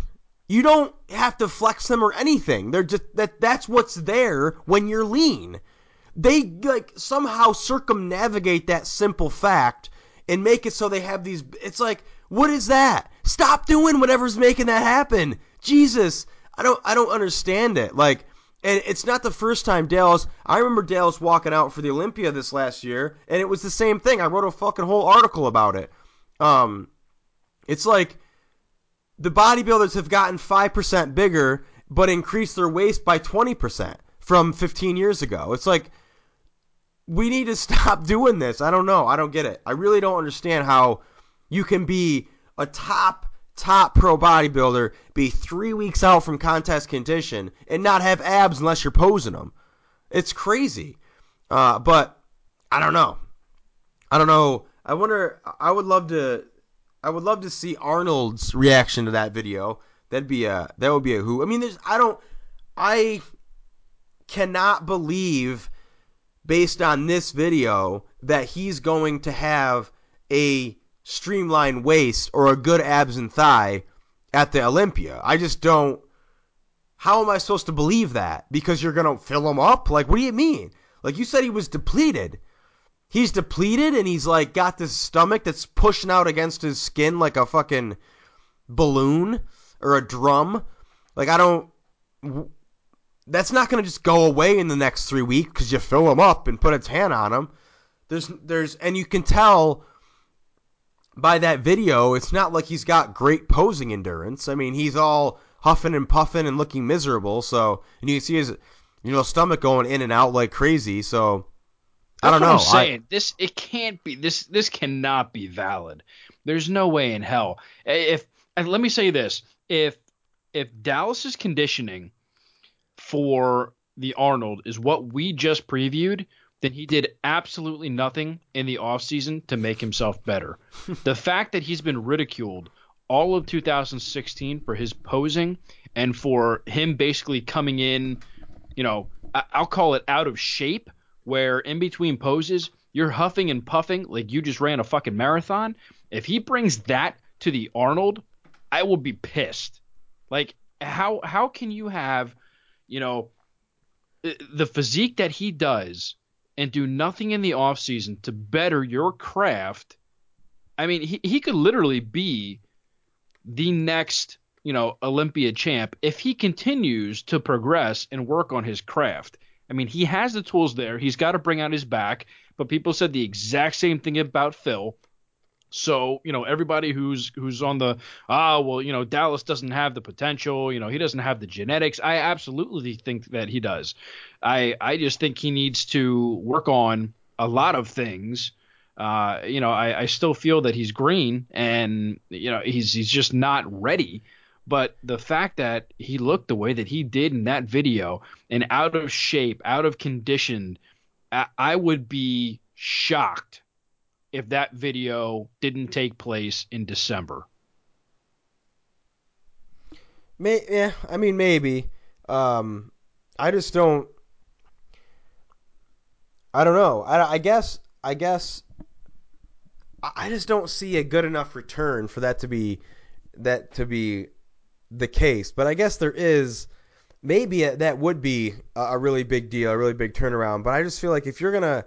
You don't have to flex them or anything. They're just that that's what's there when you're lean they like somehow circumnavigate that simple fact and make it so they have these it's like what is that stop doing whatever's making that happen jesus i don't i don't understand it like and it's not the first time Dallas. I remember Dallas walking out for the Olympia this last year, and it was the same thing. I wrote a fucking whole article about it. Um, it's like the bodybuilders have gotten five percent bigger, but increased their waist by twenty percent from fifteen years ago. It's like we need to stop doing this. I don't know. I don't get it. I really don't understand how you can be a top top pro bodybuilder, be three weeks out from contest condition, and not have abs unless you're posing them. It's crazy. Uh, but I don't know. I don't know. I wonder. I would love to. I would love to see Arnold's reaction to that video. That'd be a. That would be a who. I mean, there's. I don't. I cannot believe based on this video that he's going to have a streamlined waist or a good abs and thigh at the Olympia. I just don't. How am I supposed to believe that? Because you're going to fill him up? Like, what do you mean? Like, you said he was depleted. He's depleted and he's like got this stomach that's pushing out against his skin like a fucking balloon or a drum. Like, I don't. That's not going to just go away in the next three weeks because you fill him up and put a tan on him. There's, there's, and you can tell by that video, it's not like he's got great posing endurance. I mean, he's all huffing and puffing and looking miserable. So, and you can see his, you know, stomach going in and out like crazy. So, I don't know. I'm saying I, this, it can't be this. This cannot be valid. There's no way in hell. If and let me say this, if if Dallas's conditioning for the Arnold is what we just previewed, then he did absolutely nothing in the offseason to make himself better. the fact that he's been ridiculed all of 2016 for his posing and for him basically coming in, you know, I'll call it out of shape, where in between poses, you're huffing and puffing like you just ran a fucking marathon. If he brings that to the Arnold, I will be pissed. Like, how how can you have, you know, the physique that he does and do nothing in the offseason to better your craft, I mean, he, he could literally be the next, you know, Olympia champ if he continues to progress and work on his craft. I mean, he has the tools there. He's got to bring out his back, but people said the exact same thing about Phil. So, you know, everybody who's who's on the ah, well, you know, Dallas doesn't have the potential, you know, he doesn't have the genetics. I absolutely think that he does. I I just think he needs to work on a lot of things. Uh, you know, I, I still feel that he's green and you know, he's he's just not ready. But the fact that he looked the way that he did in that video and out of shape, out of condition, I, I would be shocked if that video didn't take place in December. May yeah, I mean maybe. Um, I just don't. I don't know. I, I guess I guess I just don't see a good enough return for that to be that to be the case. But I guess there is maybe that would be a, really big deal, a really big turnaround. But I just feel like if you're gonna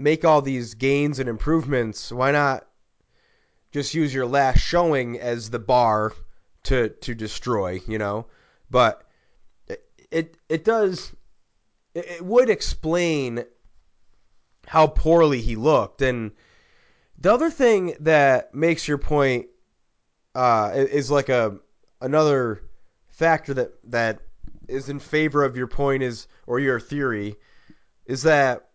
make all these gains and improvements, why not just use your last showing as the bar to to destroy, you know? But it it, it does it, would explain how poorly he looked and the other thing that makes your point uh, is like a another factor that that is in favor of your point is or your theory is that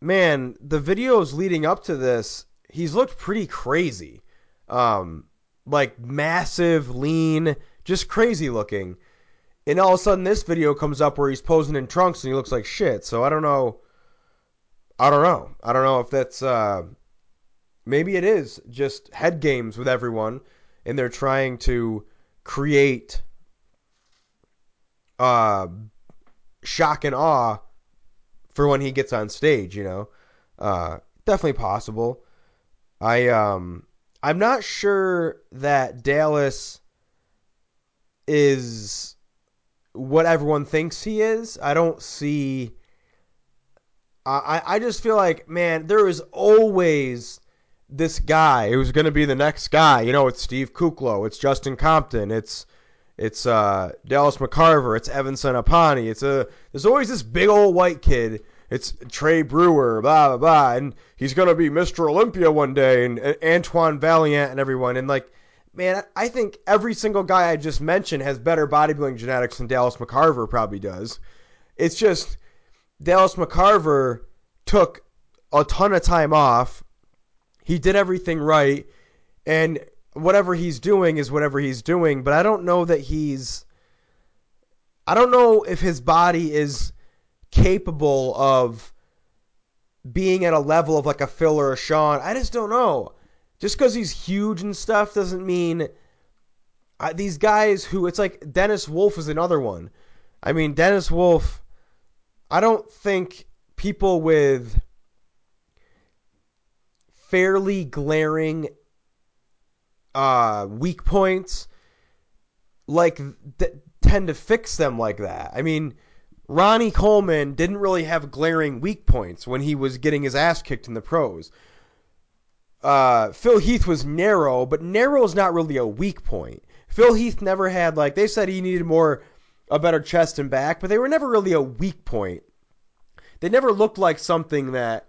man, the videos leading up to this, he's looked pretty crazy. Um, like massive, lean, just crazy looking. And all of a sudden, this video comes up where he's posing in trunks and he looks like shit. So I don't know. I don't know. I don't know if that's. Uh, maybe it is just head games with everyone, and they're trying to create uh, shock and awe for when he gets on stage, you know. Uh, definitely possible. I um I'm not sure that Dallas is what everyone thinks he is. I don't see I I just feel like man, there is always this guy who's going to be the next guy. You know, it's Steve Kuclo, it's Justin Compton, it's it's uh, Dallas McCarver. It's Evan Centopani. It's a there's always this big old white kid. It's Trey Brewer, blah blah blah, and he's gonna be Mr. Olympia one day, and, and Antoine Vaillant and everyone. And like, man, I think every single guy I just mentioned has better bodybuilding genetics than Dallas McCarver probably does. It's just Dallas McCarver took a ton of time off. He did everything right, and whatever he's doing is whatever he's doing, but I don't know that he's I don't know if his body is capable of being at a level of like a Phil or a Sean. I just don't know. Just because he's huge and stuff doesn't mean these guys who it's like Dennis Wolf is another one. I mean, Dennis Wolf, I don't think people with fairly glaring uh, weak points like th- tend to fix them like that. I mean, Ronnie Coleman didn't really have glaring weak points when he was getting his ass kicked in the pros. Uh, Phil Heath was narrow, but narrow is not really a weak point. Phil Heath never had like they said he needed more a better chest and back, but they were never really a weak point. They never looked like something that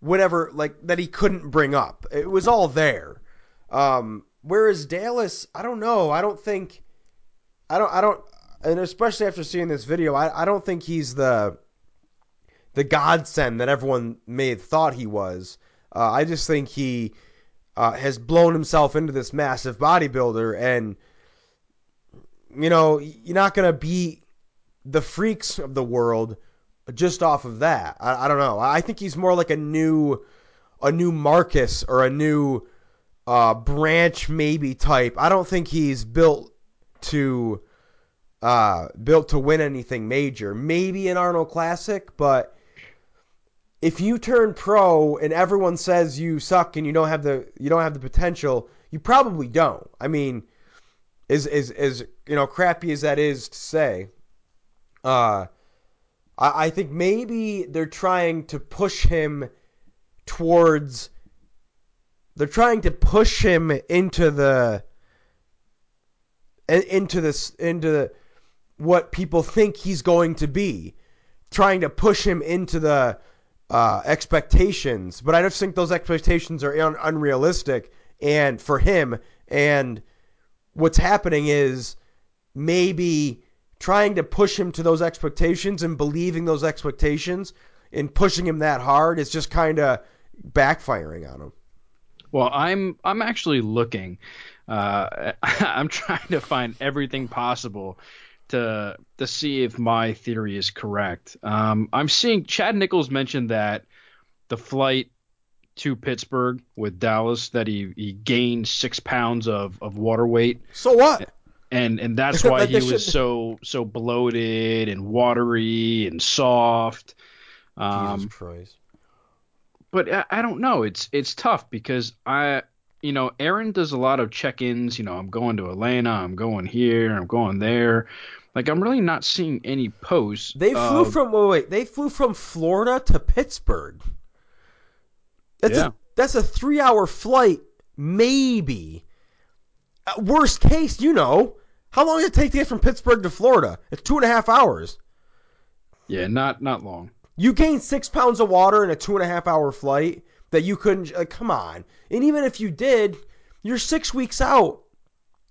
whatever like that he couldn't bring up. It was all there. Um, whereas Dallas, I don't know. I don't think I don't I don't and especially after seeing this video, I, I don't think he's the the godsend that everyone may have thought he was. Uh, I just think he uh, has blown himself into this massive bodybuilder, and you know you're not gonna beat the freaks of the world just off of that. I, I don't know. I think he's more like a new a new Marcus or a new uh, branch maybe type. I don't think he's built to uh, built to win anything major. Maybe an Arnold Classic, but if you turn pro and everyone says you suck and you don't have the you don't have the potential, you probably don't. I mean, is is as you know, crappy as that is to say, uh, I, I think maybe they're trying to push him towards. They're trying to push him into the into this into the, what people think he's going to be, trying to push him into the uh, expectations. But I just think those expectations are un- unrealistic, and for him, and what's happening is maybe trying to push him to those expectations and believing those expectations and pushing him that hard is just kind of backfiring on him. Well, I'm I'm actually looking. Uh, I'm trying to find everything possible to to see if my theory is correct. Um, I'm seeing Chad Nichols mentioned that the flight to Pittsburgh with Dallas that he, he gained six pounds of, of water weight. So what? And and that's why he was so so bloated and watery and soft. Um, Jesus Christ. But I, I don't know. It's it's tough because I you know Aaron does a lot of check-ins. You know I'm going to Atlanta. I'm going here. I'm going there. Like I'm really not seeing any posts. They flew of, from wait, wait, they flew from Florida to Pittsburgh. That's yeah. a that's a three hour flight, maybe. Uh, worst case, you know, how long does it take to get from Pittsburgh to Florida? It's two and a half hours. Yeah, not not long. You gain six pounds of water in a two and a half hour flight that you couldn't. Uh, come on, and even if you did, you're six weeks out.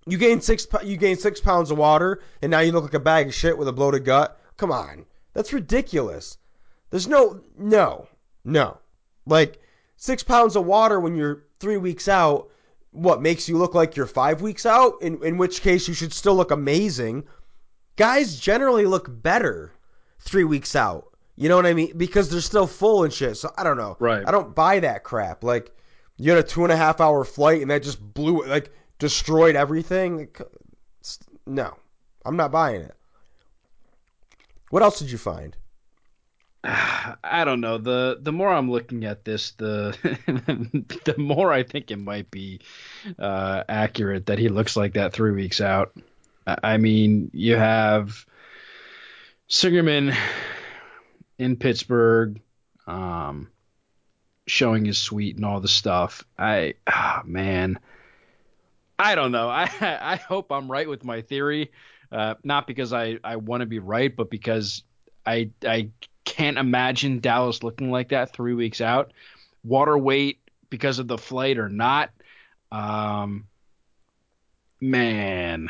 You gain six you gain six pounds of water, and now you look like a bag of shit with a bloated gut. Come on, that's ridiculous. There's no no no like six pounds of water when you're three weeks out. What makes you look like you're five weeks out? In in which case you should still look amazing. Guys generally look better three weeks out. You know what I mean? Because they're still full and shit. So I don't know. Right. I don't buy that crap. Like you had a two and a half hour flight and that just blew it. Like destroyed everything. No, I'm not buying it. What else did you find? I don't know. The the more I'm looking at this, the the more I think it might be uh, accurate that he looks like that three weeks out. I mean, you have Singerman in Pittsburgh, um, showing his suite and all the stuff. I, oh, man, I don't know. I I hope I'm right with my theory. Uh, not because I, I want to be right, but because I I can't imagine Dallas looking like that three weeks out. Water weight because of the flight or not. Um, man,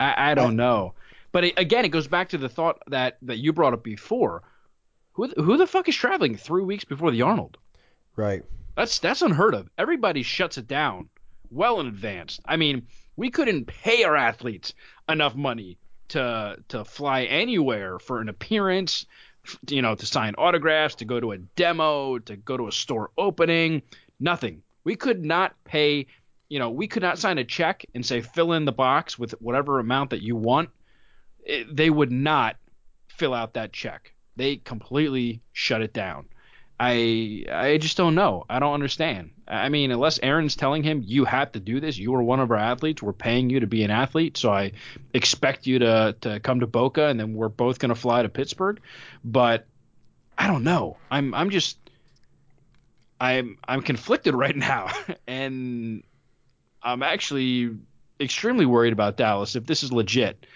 I, I don't know. But it, again, it goes back to the thought that, that you brought up before. Who who the fuck is traveling three weeks before the Arnold? Right. That's that's unheard of. Everybody shuts it down well in advance. I mean, we couldn't pay our athletes enough money to to fly anywhere for an appearance, you know, to sign autographs, to go to a demo, to go to a store opening, nothing. We could not pay, you know, we could not sign a check and say fill in the box with whatever amount that you want. It, they would not fill out that check they completely shut it down. I I just don't know. I don't understand. I mean, unless Aaron's telling him you have to do this, you are one of our athletes. We're paying you to be an athlete, so I expect you to to come to Boca, and then we're both going to fly to Pittsburgh. But I don't know. I'm I'm just I'm I'm conflicted right now, and I'm actually extremely worried about Dallas if this is legit.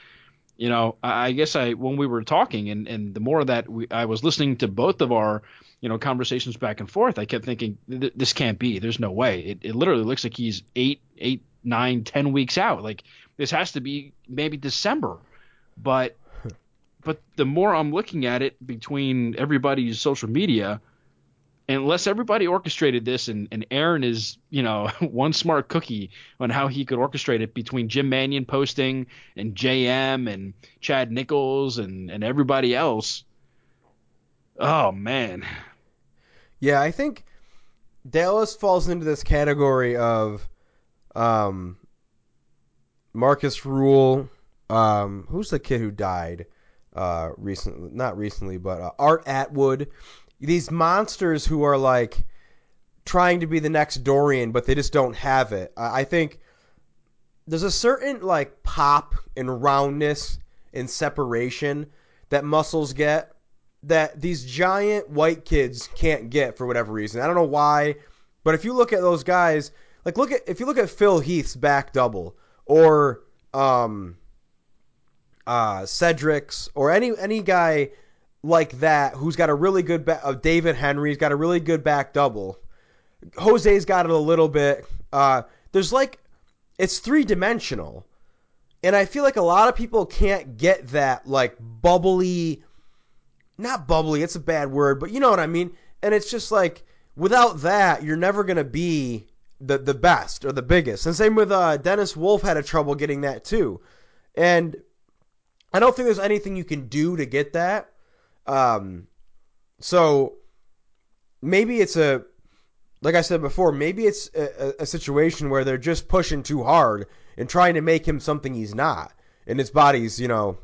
You know, I guess I when we were talking, and and the more that we, I was listening to both of our you know conversations back and forth, I kept thinking this can't be. There's no way. It, it literally looks like he's eight, eight, nine, ten weeks out. Like this has to be maybe December, but but the more I'm looking at it between everybody's social media, unless everybody orchestrated this and, and Aaron is, you know, one smart cookie on how he could orchestrate it between Jim Manion posting and JM and Chad Nichols and, and everybody else. Oh man. Yeah, I think Dallas falls into this category of um Markus Ruhl, um who's the kid who died uh recently not recently, but uh, Art Atwood these monsters who are like trying to be the next Dorian, but they just don't have it. I think there's a certain like pop and roundness and separation that muscles get that these giant white kids can't get for whatever reason. I don't know why, but if you look at those guys, like look at if you look at Phil Heath's back double or um uh Cedric's or any any guy like that who's got a really good back. Uh, David Henry's got a really good back double. Jose's got it a little bit. Uh, there's like it's three dimensional, and I feel like a lot of people can't get that like bubbly. Not bubbly, it's a bad word, but you know what I mean. And it's just like without that, you're never gonna be the the best or the biggest. And same with uh, Dennis Wolf had a trouble getting that too. And I don't think there's anything you can do to get that. Um, so maybe it's a, like I said before, maybe it's a, a, situation where they're just pushing too hard and trying to make him something he's not, and his body's you know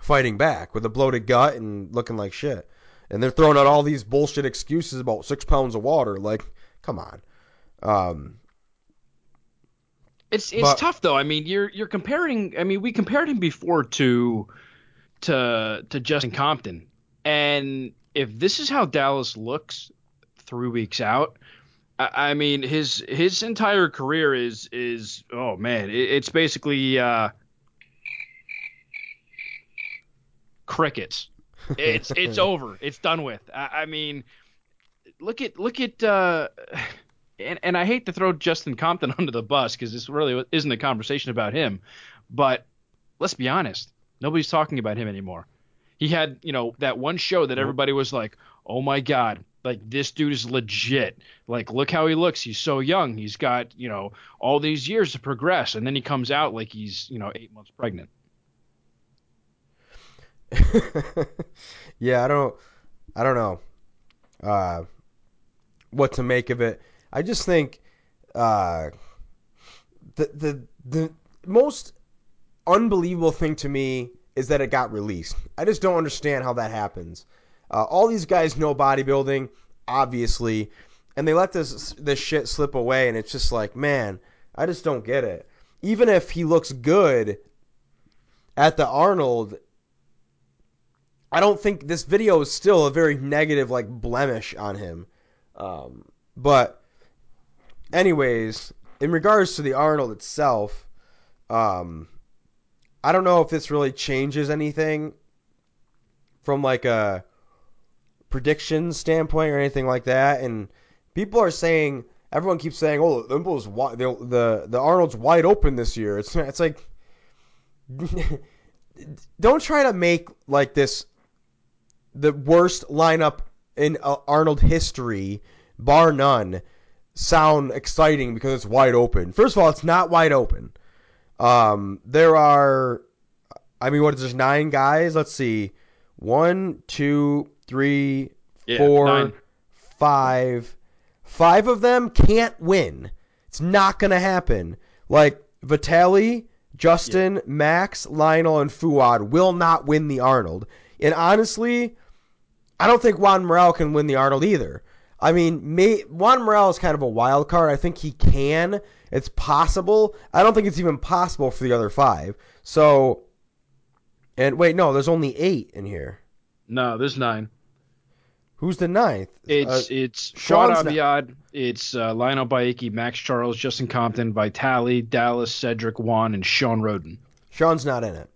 fighting back with a bloated gut and looking like shit. And they're throwing out all these bullshit excuses about six pounds of water. Like, come on. Um, it's it's but, tough though. I mean, you're you're comparing. I mean, we compared him before to to to Justin Compton. And if this is how Dallas looks three weeks out, I, I mean his his entire career is is oh man, it, it's basically uh, crickets. It's it's over. It's done with. I, I mean, look at look at. Uh, and, and I hate to throw Justin Compton under the bus because this really isn't a conversation about him, but let's be honest Nobody's talking about him anymore. He had, you know, that one show that everybody was like, "Oh my god, like this dude is legit. Like look how he looks. He's so young. He's got, you know, all these years to progress." And then he comes out like he's, you know, 8 months pregnant. yeah, I don't I don't know uh, what to make of it. I just think uh, the the the most unbelievable thing to me is that it got released. I just don't understand how that happens. Uh, all these guys know bodybuilding, obviously, and they let this this shit slip away, and it's just like, man, I just don't get it. Even if he looks good at the Arnold, I don't think this video is still a very negative like blemish on him. Um, but, anyways, in regards to the Arnold itself, um, I don't know if this really changes anything from like a prediction standpoint or anything like that. And people are saying, everyone keeps saying, "Oh, the the the, the Arnold's wide open this year." It's it's like, don't try to make like this the worst lineup in uh, Arnold history, bar none, sound exciting because it's wide open. First of all, it's not wide open. Um, there are, I mean, what is there? Nine guys. Let's see, one, two, three, yeah, four, nine. five. Five of them can't win. It's not gonna happen. Like Vitali, Justin, yeah. Max, Lionel, and Fouad will not win the Arnold. And honestly, I don't think Juan Morel can win the Arnold either. I mean, may, Juan Morel is kind of a wild card. I think he can. It's possible. I don't think it's even possible for the other five. So, and wait, no, there's only eight in here. No, there's nine. Who's the ninth? It's Uh, it's not- Abiad, it's uh, Lionel Beyeke, Max Charles, Justin Compton, Vitali, Dallas, Cedric Juan, and Shawn Rhoden. Sean's not in it.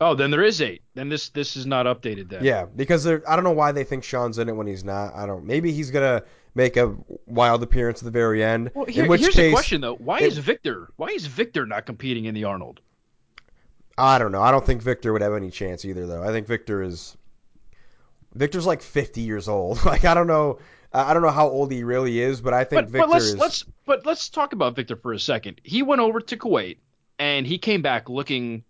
Oh, then there is eight. Then this this is not updated then. Yeah, because I don't know why they think Sean's in it when he's not. I don't. Maybe he's gonna make a wild appearance at the very end. Well, here- in which here's case, the question though: Why it- is Victor? Why is Victor not competing in the Arnold? I don't know. I don't think Victor would have any chance either, though. I think Victor is. Victor's like 50 years old. Like I don't know. I don't know how old he really is, but I think But, Victor but let's is. let's but let's talk about Victor for a second. He went over to Kuwait and he came back looking.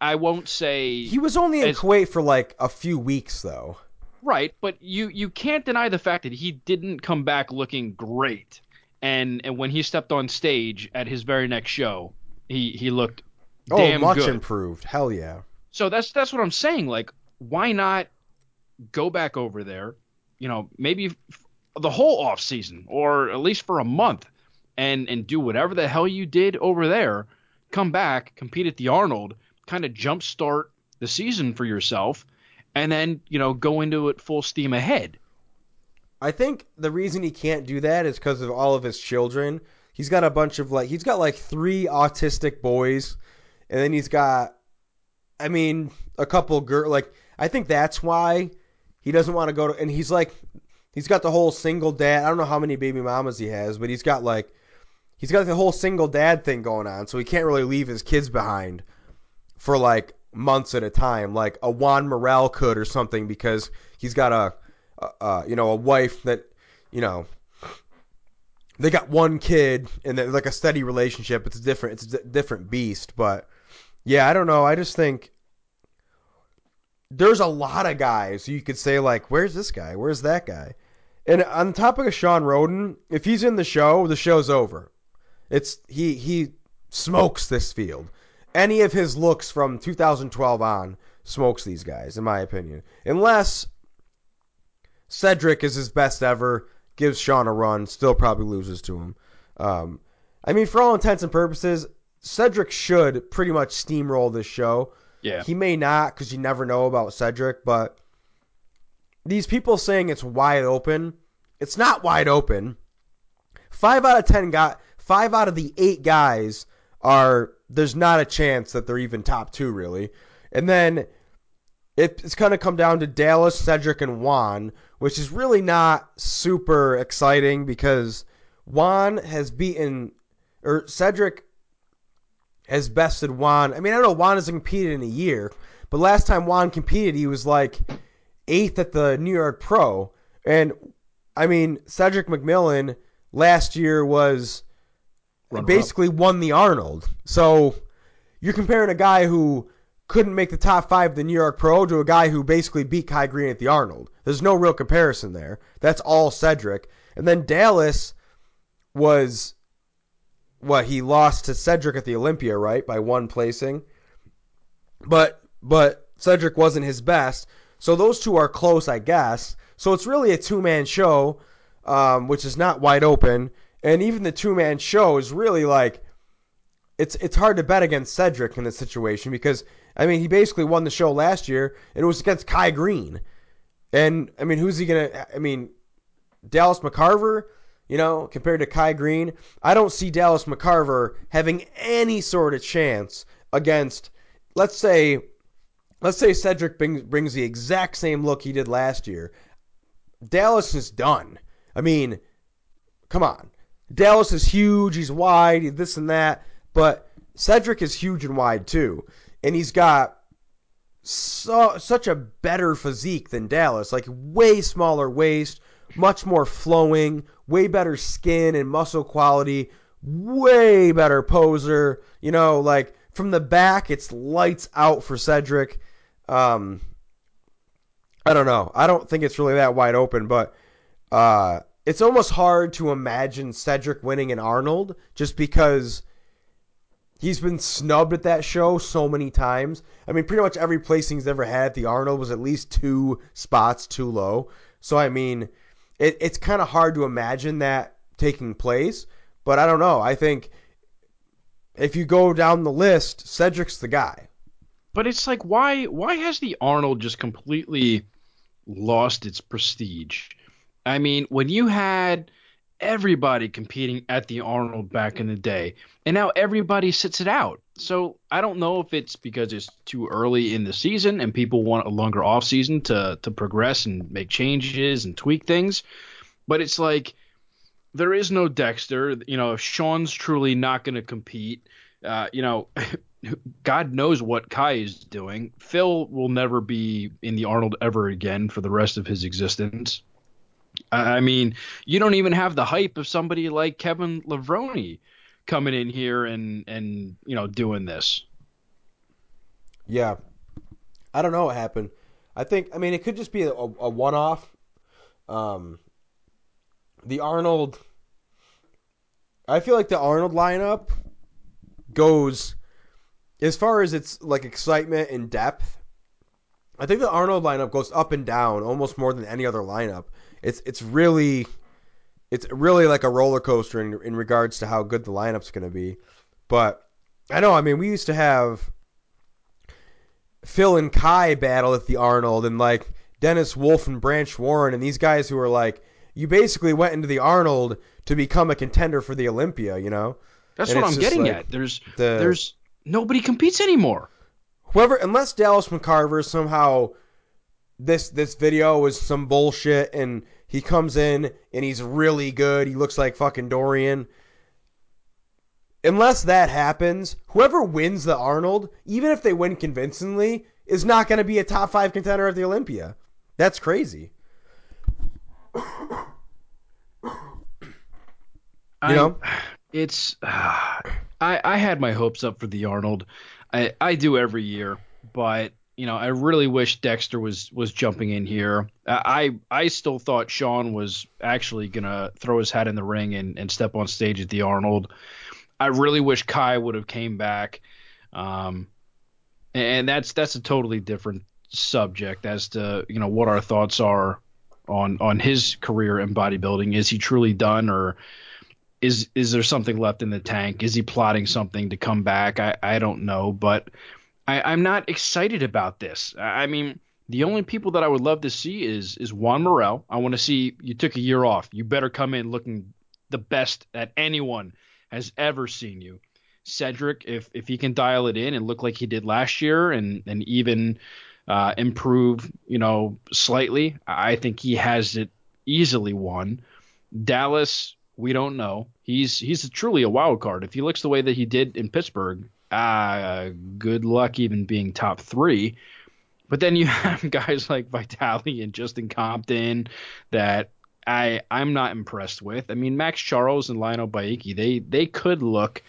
I won't say he was only in as- Kuwait for like a few weeks, though. Right, but you you can't deny the fact that he didn't come back looking great. And and when he stepped on stage at his very next show, he he looked Oh, damn much good. improved. Hell yeah. So that's that's what I'm saying. Like, why not go back over there? You know, maybe f- the whole off season, or at least for a month, and and do whatever the hell you did over there. Come back, compete at the Arnold, kind of jumpstart the season for yourself, and then you know go into it full steam ahead. I think the reason he can't do that is because of all of his children. He's got a bunch of like he's got like three autistic boys, and then he's got, I mean, a couple girl. Like I think that's why he doesn't want to go to. And he's like, he's got the whole single dad. I don't know how many baby mamas he has, but he's got like, he's got the whole single dad thing going on. So he can't really leave his kids behind for like months at a time, like a Juan Morel could or something, because he's got a uh, you know, a wife that, you know, they got one kid and they're like a steady relationship. It's different. It's a different beast. But yeah, I don't know. I just think there's a lot of guys you could say like, where's this guy? Where's that guy? And on the topic of Shawn Rhoden, if he's in the show, the show's over. It's he he smokes this field. Any of his looks from 2012 on smokes these guys, in my opinion. Unless Cedric is his best ever, gives Sean a run, still probably loses to him. Um, I mean, for all intents and purposes, Cedric should pretty much steamroll this show. Yeah. He may not because you never know about Cedric, but these people saying it's wide open, it's not wide open. Five out of ten got five out of the eight guys are there's not a chance that they're even top two really, and then it's going to come down to Dallas, Cedric, and Juan, which is really not super exciting because Juan has beaten or Cedric has bested Juan. I mean, I don't know Juan hasn't competed in a year, but last time Juan competed, he was like eighth at the New York Pro, and I mean Cedric McMillan last year was Basically won the Arnold. So you're comparing a guy who couldn't make the top five of the New York Pro to a guy who basically beat Kai Greene at the Arnold. There's no real comparison there. That's all Cedric. And then Dallas was what he lost to Cedric at the Olympia, right, by one placing. But but Cedric wasn't his best. So those two are close, I guess. So it's really a two man show, um, which is not wide open. And even the two man show is really like it's it's hard to bet against Cedric in this situation because I mean he basically won the show last year and it was against Kai Greene. And I mean who's he gonna I mean Dallas McCarver, you know, compared to Kai Greene, I don't see Dallas McCarver having any sort of chance against let's say let's say Cedric brings, brings the exact same look he did last year. Dallas is done. I mean, come on. Dallas is huge, he's wide, this and that, but Cedric is huge and wide too. And he's got so, such a better physique than Dallas, like way smaller waist, much more flowing, way better skin and muscle quality, way better poser. You know, like from the back, it's lights out for Cedric. Um, I don't know. I don't think it's really that wide open, but uh, it's almost hard to imagine Cedric winning an Arnold just because He's been snubbed at that show so many times. I mean, pretty much every placing he's ever had at the Arnold was at least two spots too low. So I mean, it, it's kind of hard to imagine that taking place. But I don't know. I think if you go down the list, Cedric's the guy. But it's like why why has the Arnold just completely lost its prestige? I mean, when you had everybody competing at the Arnold back in the day, and now everybody sits it out. So I don't know if it's because it's too early in the season and people want a longer off season to to progress and make changes and tweak things, but it's like there is no Dexter. You know, if Sean's truly not going to compete, uh, you know, God knows what Kai is doing. Phil will never be in the Arnold ever again for the rest of his existence. I mean, you don't even have the hype of somebody like Kevin Levrone coming in here and and you know doing this. Yeah, I don't know what happened. I think I mean it could just be a, a one-off. Um, the Arnold. I feel like the Arnold lineup goes as far as its like excitement and depth. I think the Arnold lineup goes up and down almost more than any other lineup. It's it's really it's really like a roller coaster in, in regards to how good the lineup's going to be. But I know, I mean, we used to have Phil and Kai battle at the Arnold, and like Dennis Wolf and Branch Warren, and these guys who are like, you basically went into the Arnold to become a contender for the Olympia, you know? That's And what I'm getting like at. There's the- there's nobody competes anymore. Whoever, unless Dallas McCarver somehow this this video was some bullshit and he comes in and he's really good, he looks like fucking Dorian. Unless that happens, whoever wins the Arnold, even if they win convincingly, is not going to be a top five contender at the Olympia. That's crazy. you know? it's I I had my hopes up for the Arnold. I I do every year, but you know I really wish Dexter was was jumping in here. I I still thought Sean was actually gonna throw his hat in the ring and and step on stage at the Arnold. I really wish Kai would have came back. Um, and that's that's a totally different subject as to you know what our thoughts are on on his career in bodybuilding. Is he truly done, or is is there something left in the tank? Is he plotting something to come back? I I don't know, but I, I'm not excited about this. I I mean, the only people that I would love to see is is Juan Morel. I want to see you took a year off. You better come in looking the best that anyone has ever seen you. Cedric, if if he can dial it in and look like he did last year and and even uh, improve, you know, slightly, I think he has it easily won. Dallas, we don't know. He's he's truly a wild card. If he looks the way that he did in Pittsburgh, uh, good luck even being top three. But then you have guys like Vitali and Justin Compton that I I'm not impressed with. I mean Max Charles and Lionel Beyeke, they they could look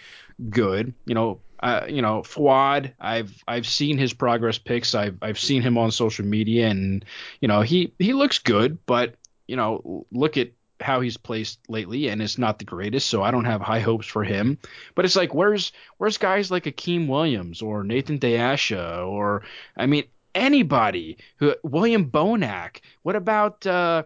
good. You know, uh, you know, Fouad, I've I've seen his progress pics. I've I've seen him on social media, and you know he he looks good, but you know look at how he's placed lately, and it's not the greatest. So I don't have high hopes for him. But it's like where's where's guys like Akim Williams or Nathan De Asha or I mean anybody who William Bonac. What about uh,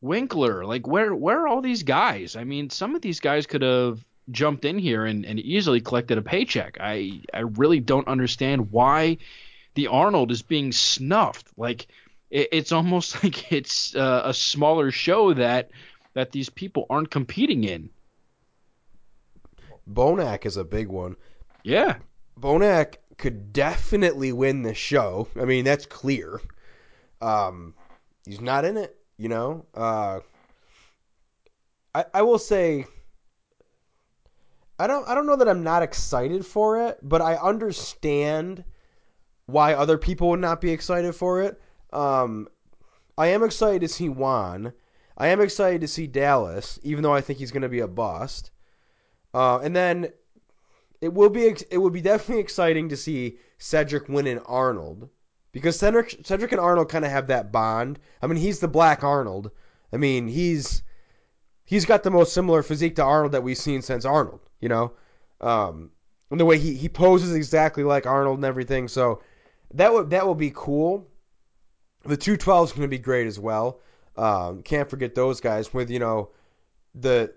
Winkler? Like where where are all these guys? I mean, some of these guys could have jumped in here and, and easily collected a paycheck. I I really don't understand why the Arnold is being snuffed. Like it, it's almost like it's uh, a smaller show that that these people aren't competing in. Bonac is a big one. Yeah. Bonac could definitely win the show. I mean, that's clear. Um, he's not in it, you know. Uh, I I will say, I don't I don't know that I'm not excited for it, but I understand why other people would not be excited for it. Um, I am excited to see Juan. I am excited to see Dallas, even though I think he's going to be a bust. Uh, and then it will be it would be definitely exciting to see Cedric win an Arnold because Cedric Cedric and Arnold kind of have that bond. I mean, he's the Black Arnold. I mean, he's he's got the most similar physique to Arnold that we've seen since Arnold. You know, um, and the way he, he poses exactly like Arnold and everything. So that would that will be cool. The 212 is going to be great as well. Um, can't forget those guys with you know the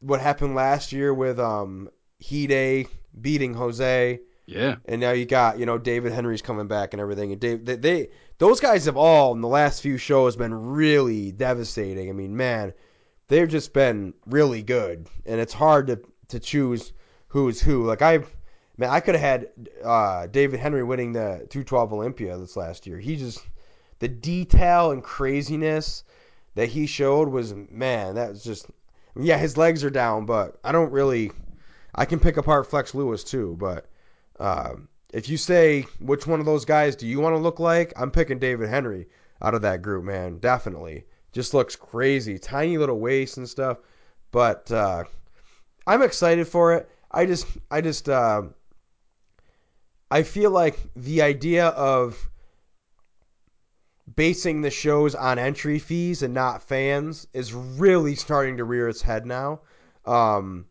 what happened last year with um Hide beating Jose. Yeah. And now you got, you know, David Henry's coming back and everything. And Dave, they, they, those guys have all in the last few shows been really devastating. I mean, man, they've just been really good, and it's hard to to choose who's who. Like I, man, I could have had uh, David Henry winning the 212 Olympia this last year. He just the detail and craziness that he showed was man, that was just yeah, his legs are down, but I don't really. I can pick apart Flex Lewis too, but uh, if you say which one of those guys do you want to look like, I'm picking David Henry out of that group, man. Definitely, just looks crazy, tiny little waist and stuff. But uh, I'm excited for it. I just, I just, uh, I feel like the idea of basing the shows on entry fees and not fans is really starting to rear its head now. Um,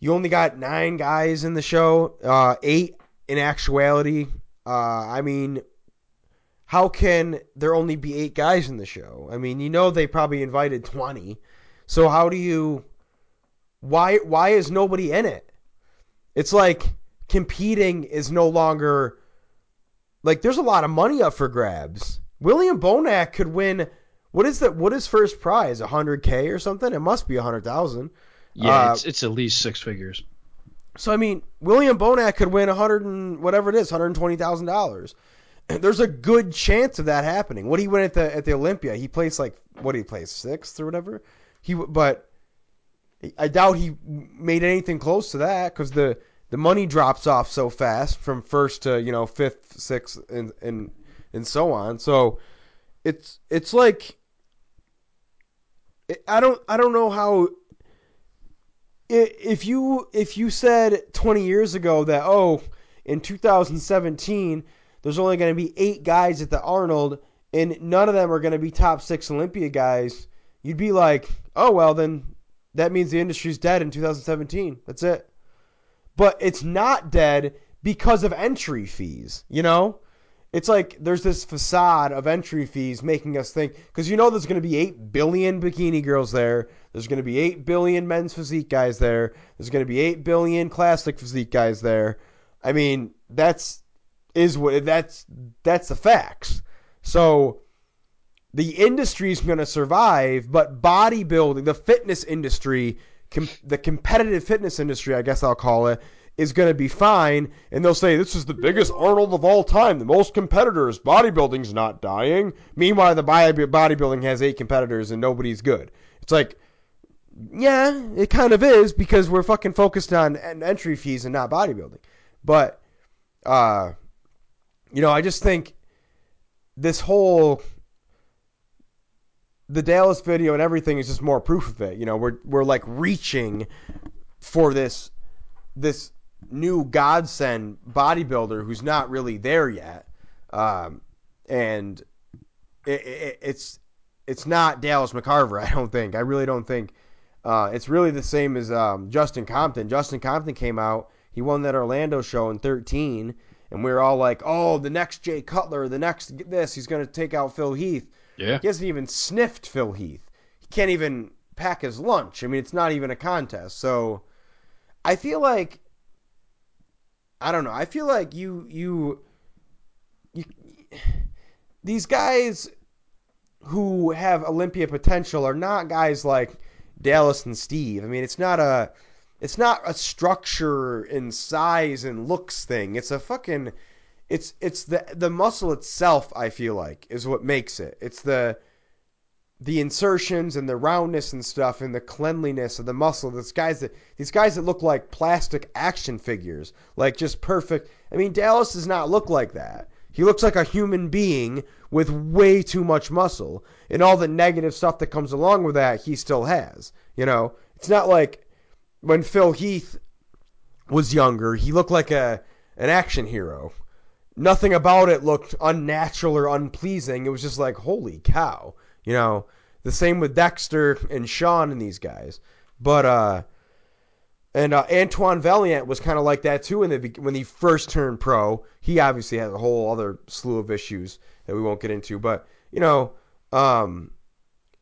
you only got nine guys in the show, uh, eight in actuality. Uh, I mean, how can there only be eight guys in the show? I mean, you know they probably invited twenty. So how do you? Why why is nobody in it? It's like competing is no longer like there's a lot of money up for grabs. William Bonac could win. What is that? What is first prize? 100k or something? It must be 100,000. Yeah, Uh, it's it's at least six figures. So I mean, William Bonac could win 100 and whatever it is, 120 thousand dollars. There's a good chance of that happening. What he win at the at the Olympia? He placed like what did he play sixth or whatever. He but I doubt he made anything close to that because the the money drops off so fast from first to you know fifth, sixth, and and and so on. So it's it's like I don't I don't know how if you if you said 20 years ago that oh in 2017 there's only going to be eight guys at the Arnold and none of them are going to be top six Olympia guys, you'd be like, oh well then that means the industry's dead in 2017. That's it. But it's not dead because of entry fees. You know, it's like there's this facade of entry fees making us think because you know there's going to be 8 billion bikini girls there there's going to be 8 billion men's physique guys there there's going to be 8 billion classic physique guys there i mean that's is what that's that's the facts so the industry is going to survive but bodybuilding the fitness industry com- the competitive fitness industry i guess i'll call it is going to be fine, and they'll say this is the biggest Arnold of all time, the most competitors. Bodybuilding's not dying. Meanwhile, the body- bodybuilding has eight competitors and nobody's good. It's like, yeah, it kind of is because we're fucking focused on entry fees and not bodybuilding. But, uh, you know, I just think this whole the Dallas video and everything is just more proof of it. You know, we're we're like reaching for this this new godsend bodybuilder who's not really there yet, um, and it, it, it's it's not Dallas McCarver. I don't think. I really don't think. Uh, it's really the same as um, Justin Compton. Justin Compton came out. He won that Orlando show in 13, and we were all like, "Oh, the next Jay Cutler, the next this. He's going to take out Phil Heath." Yeah. He hasn't even sniffed Phil Heath. He can't even pack his lunch. I mean, it's not even a contest. So I feel like I don't know. I feel like you you you these guys who have Olympia potential are not guys like Dallas and Steve. I mean, it's not a it's not a structure and size and looks thing. It's a fucking it's it's the the muscle itself I feel like is what makes it. It's the the insertions and the roundness and stuff and the cleanliness of the muscle. These guys that these guys that look like plastic action figures, like just perfect. I mean, Dallas does not look like that. He looks like a human being with way too much muscle and all the negative stuff that comes along with that. He still has. You know, it's not like when Phil Heath was younger. He looked like a an action hero. Nothing about it looked unnatural or unpleasing. It was just like, holy cow. You know, the same with Dexter and Shawn and these guys. But uh And uh, Antoine Vaillant was kind of like that too in the when he first turned pro. He obviously had a whole other slew of issues that we won't get into, but you know, um,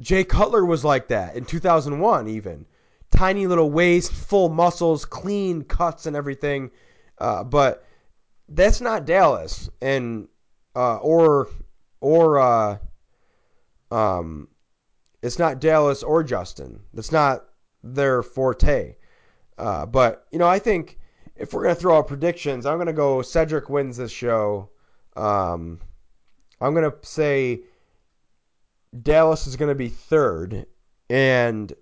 Jay Cutler was like that in 2001 even. Tiny little waist, full muscles, clean cuts and everything. Uh, but that's not Dallas and uh, or or uh, um, it's not Dallas or Justin. That's not their forte. Uh, but you know, I think if we're gonna throw out predictions, I'm gonna go Cedric wins this show. Um, I'm gonna say Dallas is gonna be third, and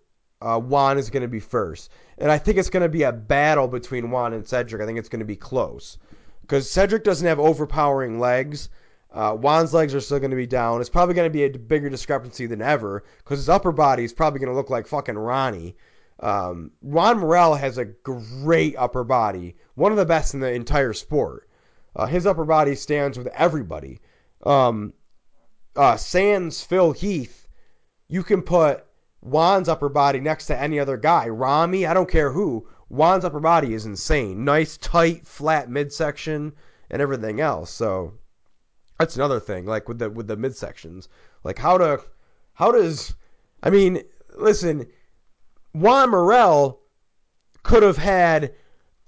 uh, Juan is gonna be first. And I think it's gonna be a battle between Juan and Cedric. I think it's gonna be close because Cedric doesn't have overpowering legs. Uh, Juan's legs are still going to be down. It's probably going to be a bigger discrepancy than ever because his upper body is probably going to look like fucking Ronnie. Um, Juan Morel has a great upper body, one of the best in the entire sport. Uh, his upper body stands with everybody. Um, uh, Sans Phil Heath, you can put Juan's upper body next to any other guy. Ramy, I don't care who. Juan's upper body is insane. Nice, tight, flat midsection and everything else. So that's another thing, like with the with the midsections. Like how to how does I mean, listen, Juan Morel could have had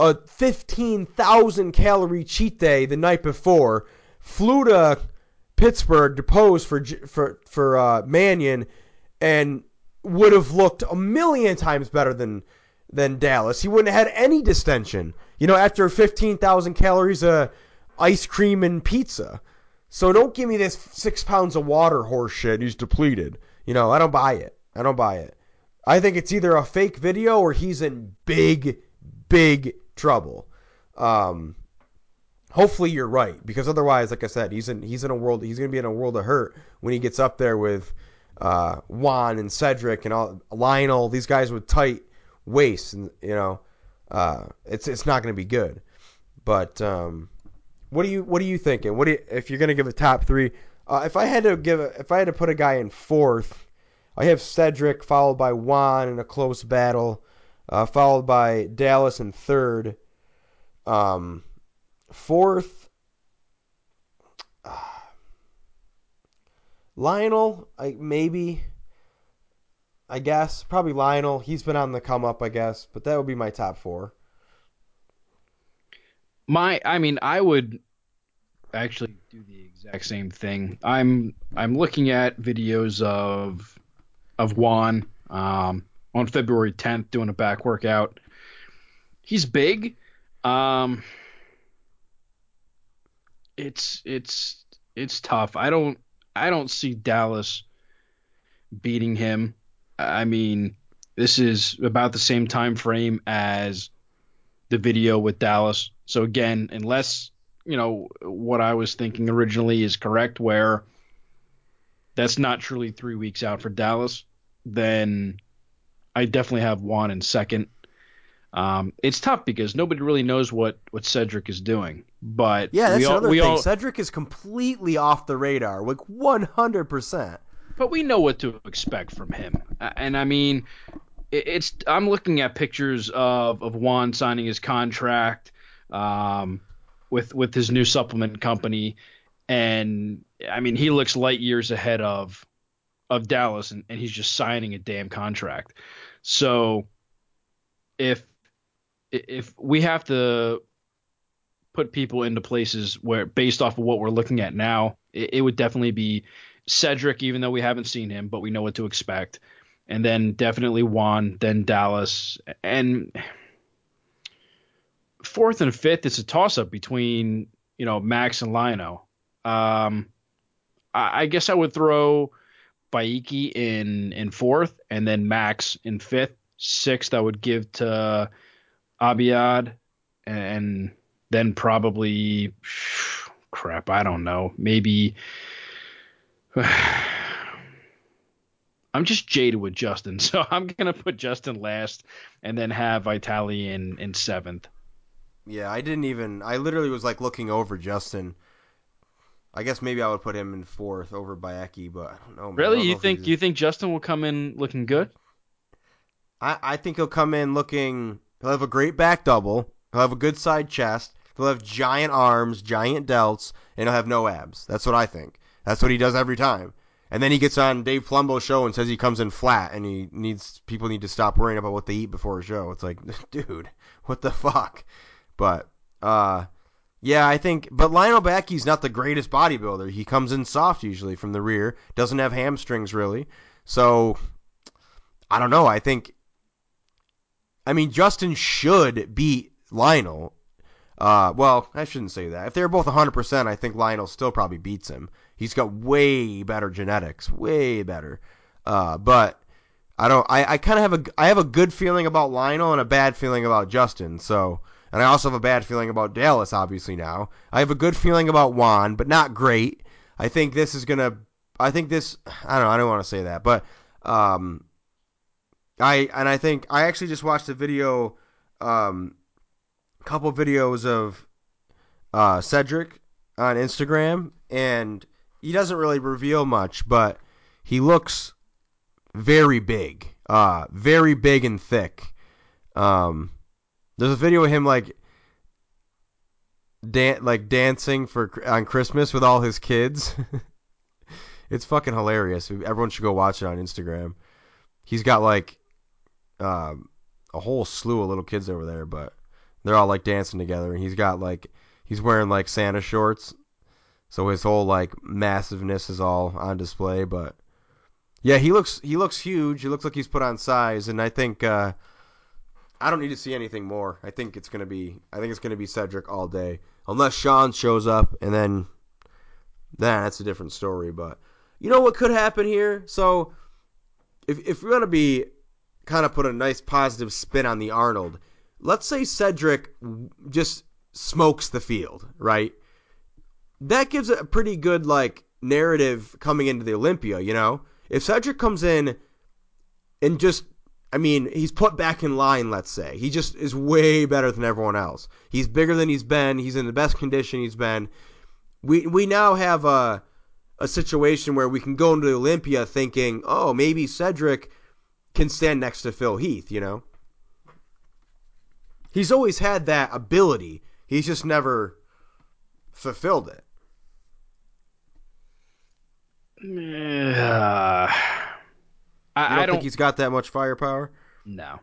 a 15,000 calorie cheat day the night before, flew to Pittsburgh to pose for for for uh, Manion, and would have looked a million times better than than Dallas. He wouldn't have had any distension. You know, after 15,000 calories of ice cream and pizza. So don't give me this six pounds of water horse shit. He's depleted. You know, I don't buy it. I don't buy it. I think it's either a fake video or he's in big, big trouble. Um, hopefully you're right because otherwise, like I said, he's in he's in a world he's gonna be in a world of hurt when he gets up there with uh, Juan and Cedric and all Lionel. These guys with tight waists, and you know, uh, it's it's not gonna be good. But um, what do you what are you thinking? What do you, if you're gonna give a top three? Uh, if I had to give a, if I had to put a guy in fourth, I have Cedric followed by Juan in a close battle, uh, followed by Dallas in third. Um, fourth, uh, Lionel, I maybe. I guess probably Lionel. He's been on the come up, I guess, but that would be my top four. My, I mean, I would actually do the exact same thing. I'm I'm looking at videos of of Juan um, on February 10th doing a back workout. He's big. Um, it's it's it's tough. I don't I don't see Dallas beating him. I mean, this is about the same time frame as the video with Dallas. So again, unless you know what I was thinking originally is correct, where that's not truly three weeks out for Dallas, then I definitely have Juan in second. Um, it's tough because nobody really knows what, what Cedric is doing. But yeah, that's we all, another we thing. all, Cedric is completely off the radar, like 100%. But we know what to expect from him. And I mean, it's I'm looking at pictures of of Juan signing his contract um, with with his new supplement company, and I mean he looks light years ahead of of Dallas, and, and he's just signing a damn contract. So if if we have to put people into places where based off of what we're looking at now, it, it would definitely be Cedric, even though we haven't seen him, but we know what to expect. And then definitely Juan, then Dallas. And fourth and fifth, it's a toss up between, you know, Max and Lino. Um, I, I guess I would throw Beyeke in in fourth and then Max in fifth. Sixth, I would give to Abiad and then probably crap, I don't know. Maybe I'm just jaded with Justin, so I'm gonna put Justin last, and then have Vitali in in seventh. Yeah, I didn't even. I literally was like looking over Justin. I guess maybe I would put him in fourth over Beyeke, but I don't know. Man. Really, don't you know think you think Justin will come in looking good? I I think he'll come in looking He'll have a great back double. He'll have a good side chest. He'll have giant arms, giant delts, and he'll have no abs. That's what I think. That's what he does every time. And then he gets on Dave Palumbo's show and says he comes in flat and he needs people need to stop worrying about what they eat before a show. It's like, dude, what the fuck? But uh yeah, I think but Lionel Beyeke's not the greatest bodybuilder. He comes in soft usually from the rear, doesn't have hamstrings really. So I don't know. I think I mean Justin should beat Lionel. Uh, well, I shouldn't say that. If they're both 100%, I think Lionel still probably beats him. He's got way better genetics, way better. Uh, but I don't. I, I kind of have a I have a good feeling about Lionel and a bad feeling about Justin. So, and I also have a bad feeling about Dallas. Obviously now, I have a good feeling about Juan, but not great. I think this is gonna. I think this. I don't know. I don't want to say that, but um, I and I think I actually just watched a video, um, couple videos of uh, Cedric on Instagram, and he doesn't really reveal much, but he looks very big, uh, very big and thick. Um, there's a video of him like dan- like dancing for on Christmas with all his kids. it's fucking hilarious. Everyone should go watch it on Instagram. He's got like um, a whole slew of little kids over there, but they're all like dancing together, and he's got like he's wearing like Santa shorts, so his whole like massiveness is all on display. But yeah, he looks he looks huge. He looks like he's put on size, and I think uh, I don't need to see anything more. I think it's gonna be I think it's gonna be Cedric all day, unless Shawn shows up, and then then that's a different story. But you know what could happen here? So if if we're gonna be kind of put a nice positive spin on the Arnold. Let's say Cedric just smokes the field, right? That gives a pretty good like narrative coming into the Olympia, you know? If Cedric comes in and just I mean, he's put back in line, let's say. He just is way better than everyone else. He's bigger than he's been. He's in the best condition he's been. We we now have a a situation where we can go into the Olympia thinking, "Oh, maybe Cedric can stand next to Phil Heath, you know? He's always had that ability. He's just never fulfilled it. Uh, I, don't I don't think he's got that much firepower. No,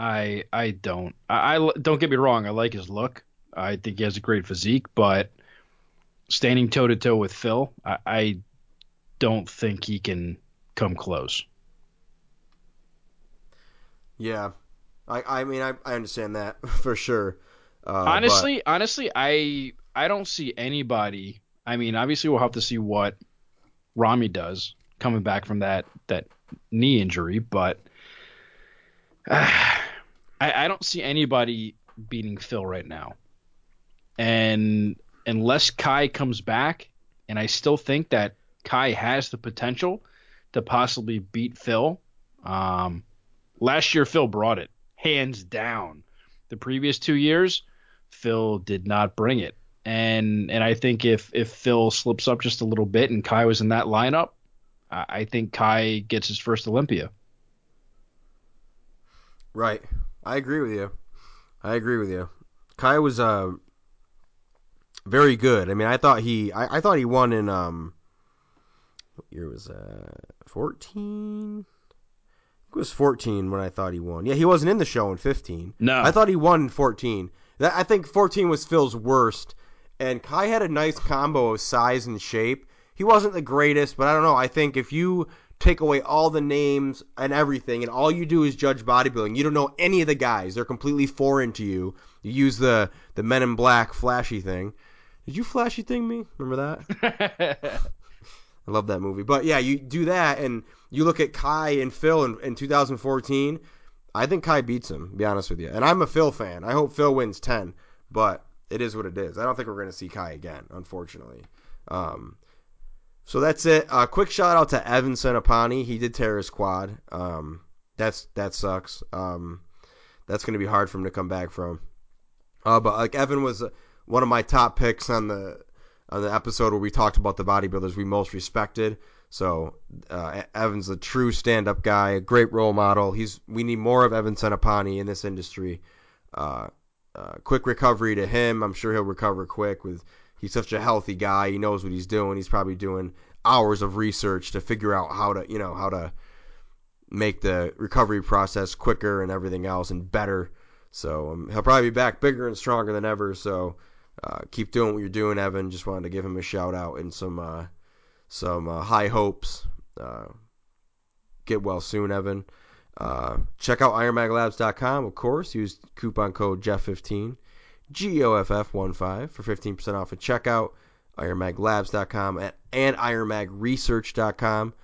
I I don't. I, I don't get me wrong. I like his look. I think he has a great physique, but standing toe to toe with Phil, I, I don't think he can come close. Yeah, I I mean I, I understand that for sure. Uh, honestly, but... honestly, I I don't see anybody. I mean, obviously we'll have to see what Ramy does coming back from that that knee injury, but uh, I I don't see anybody beating Phil right now. And unless Kai comes back, and I still think that Kai has the potential to possibly beat Phil. Um, Last year, Phil brought it hands down. The previous two years, Phil did not bring it. And and I think if if Phil slips up just a little bit and Kai was in that lineup, I, I think Kai gets his first Olympia. Right. I agree with you. I agree with you. Kai was uh very good. I mean, I thought he I, I thought he won in um what year was uh 14 it was 14 when I thought he won. Yeah, he wasn't in the show in 15. No. I thought he won in 14. That, I think 14 was Phil's worst. And Kai had a nice combo of size and shape. He wasn't the greatest, but I don't know. I think if you take away all the names and everything, and all you do is judge bodybuilding, you don't know any of the guys. They're completely foreign to you. You use the, the Men in Black flashy thing. Did you flashy thing me? Remember that? I love that movie. But yeah, you do that, and you look at Kai and Phil in, in 2014. I think Kai beats him. Be honest with you, and I'm a Phil fan. I hope Phil wins 10, but it is what it is. I don't think we're going to see Kai again, unfortunately. Um, so that's it. Uh, quick shout out to Evan Centopani. He did tear his quad. Um, that's that sucks. Um, that's going to be hard for him to come back from. Uh, but like Evan was uh, one of my top picks on the on the episode where we talked about the bodybuilders we most respected. So uh, Evan's a true stand-up guy, a great role model. He's we need more of Evan Centopani in this industry. uh, uh, quick recovery to him. I'm sure he'll recover quick. With he's such a healthy guy. He knows what he's doing. He's probably doing hours of research to figure out how to you know how to make the recovery process quicker and everything else and better. So um, he'll probably be back bigger and stronger than ever. So uh, keep doing what you're doing, Evan. Just wanted to give him a shout out and some uh, some uh, high hopes. Uh, get well soon, Evan. Uh, check out IronMagLabs.com, of course. Use coupon code Jeff15, G-O-F-F-1-5 for 15% off at checkout. IronMagLabs.com and IronMagResearch.com.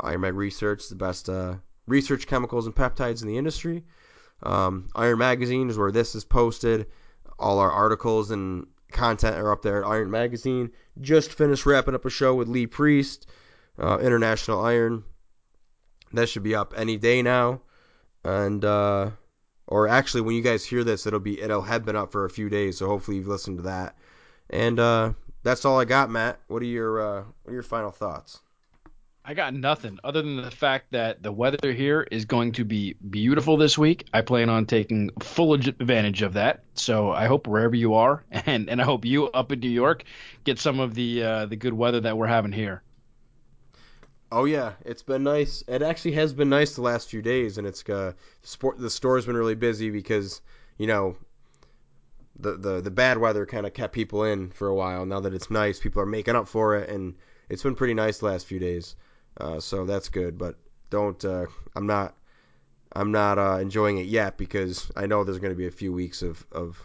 Iron Mag Research the best uh, research chemicals and peptides in the industry. Um, Iron Magazine is where this is posted. All our articles and content are up there at Iron Magazine. Just finished wrapping up a show with Lee Priest, uh, International Iron. That should be up any day now, and uh, or actually, when you guys hear this, it'll be it'll have been up for a few days. So hopefully you've listened to that. And uh, that's all I got, Matt. What are your uh, what are your final thoughts? I got nothing other than the fact that the weather here is going to be beautiful this week. I plan on taking full advantage of that. So I hope wherever you are, and, and I hope you up in New York get some of the uh, the good weather that we're having here. Oh yeah, it's been nice. It actually has been nice the last few days, and it's uh, sport. The store's been really busy because you know the the the bad weather kind of kept people in for a while. Now that it's nice, people are making up for it, and it's been pretty nice the last few days. Uh, so that's good, but don't. Uh, I'm not. I'm not uh, enjoying it yet because I know there's going to be a few weeks of, of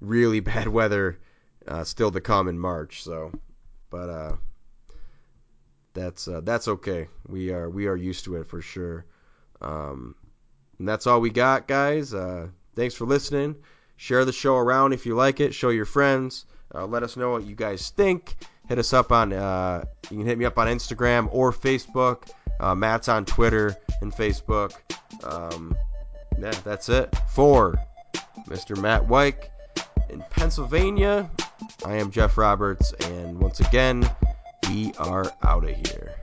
really bad weather uh, still to come in March. So, but uh, that's that's okay. We are we are used to it for sure. Um, and that's all we got, guys. thanks for listening. Share the show around if you like it. Show your friends. let us know what you guys think hit us up on uh, you can hit me up on Instagram or Facebook. Uh, Matt's on Twitter and Facebook. Um, yeah, that's it for Mr. Matt White in Pennsylvania. I am Jeff Roberts, and once again, we are out of here.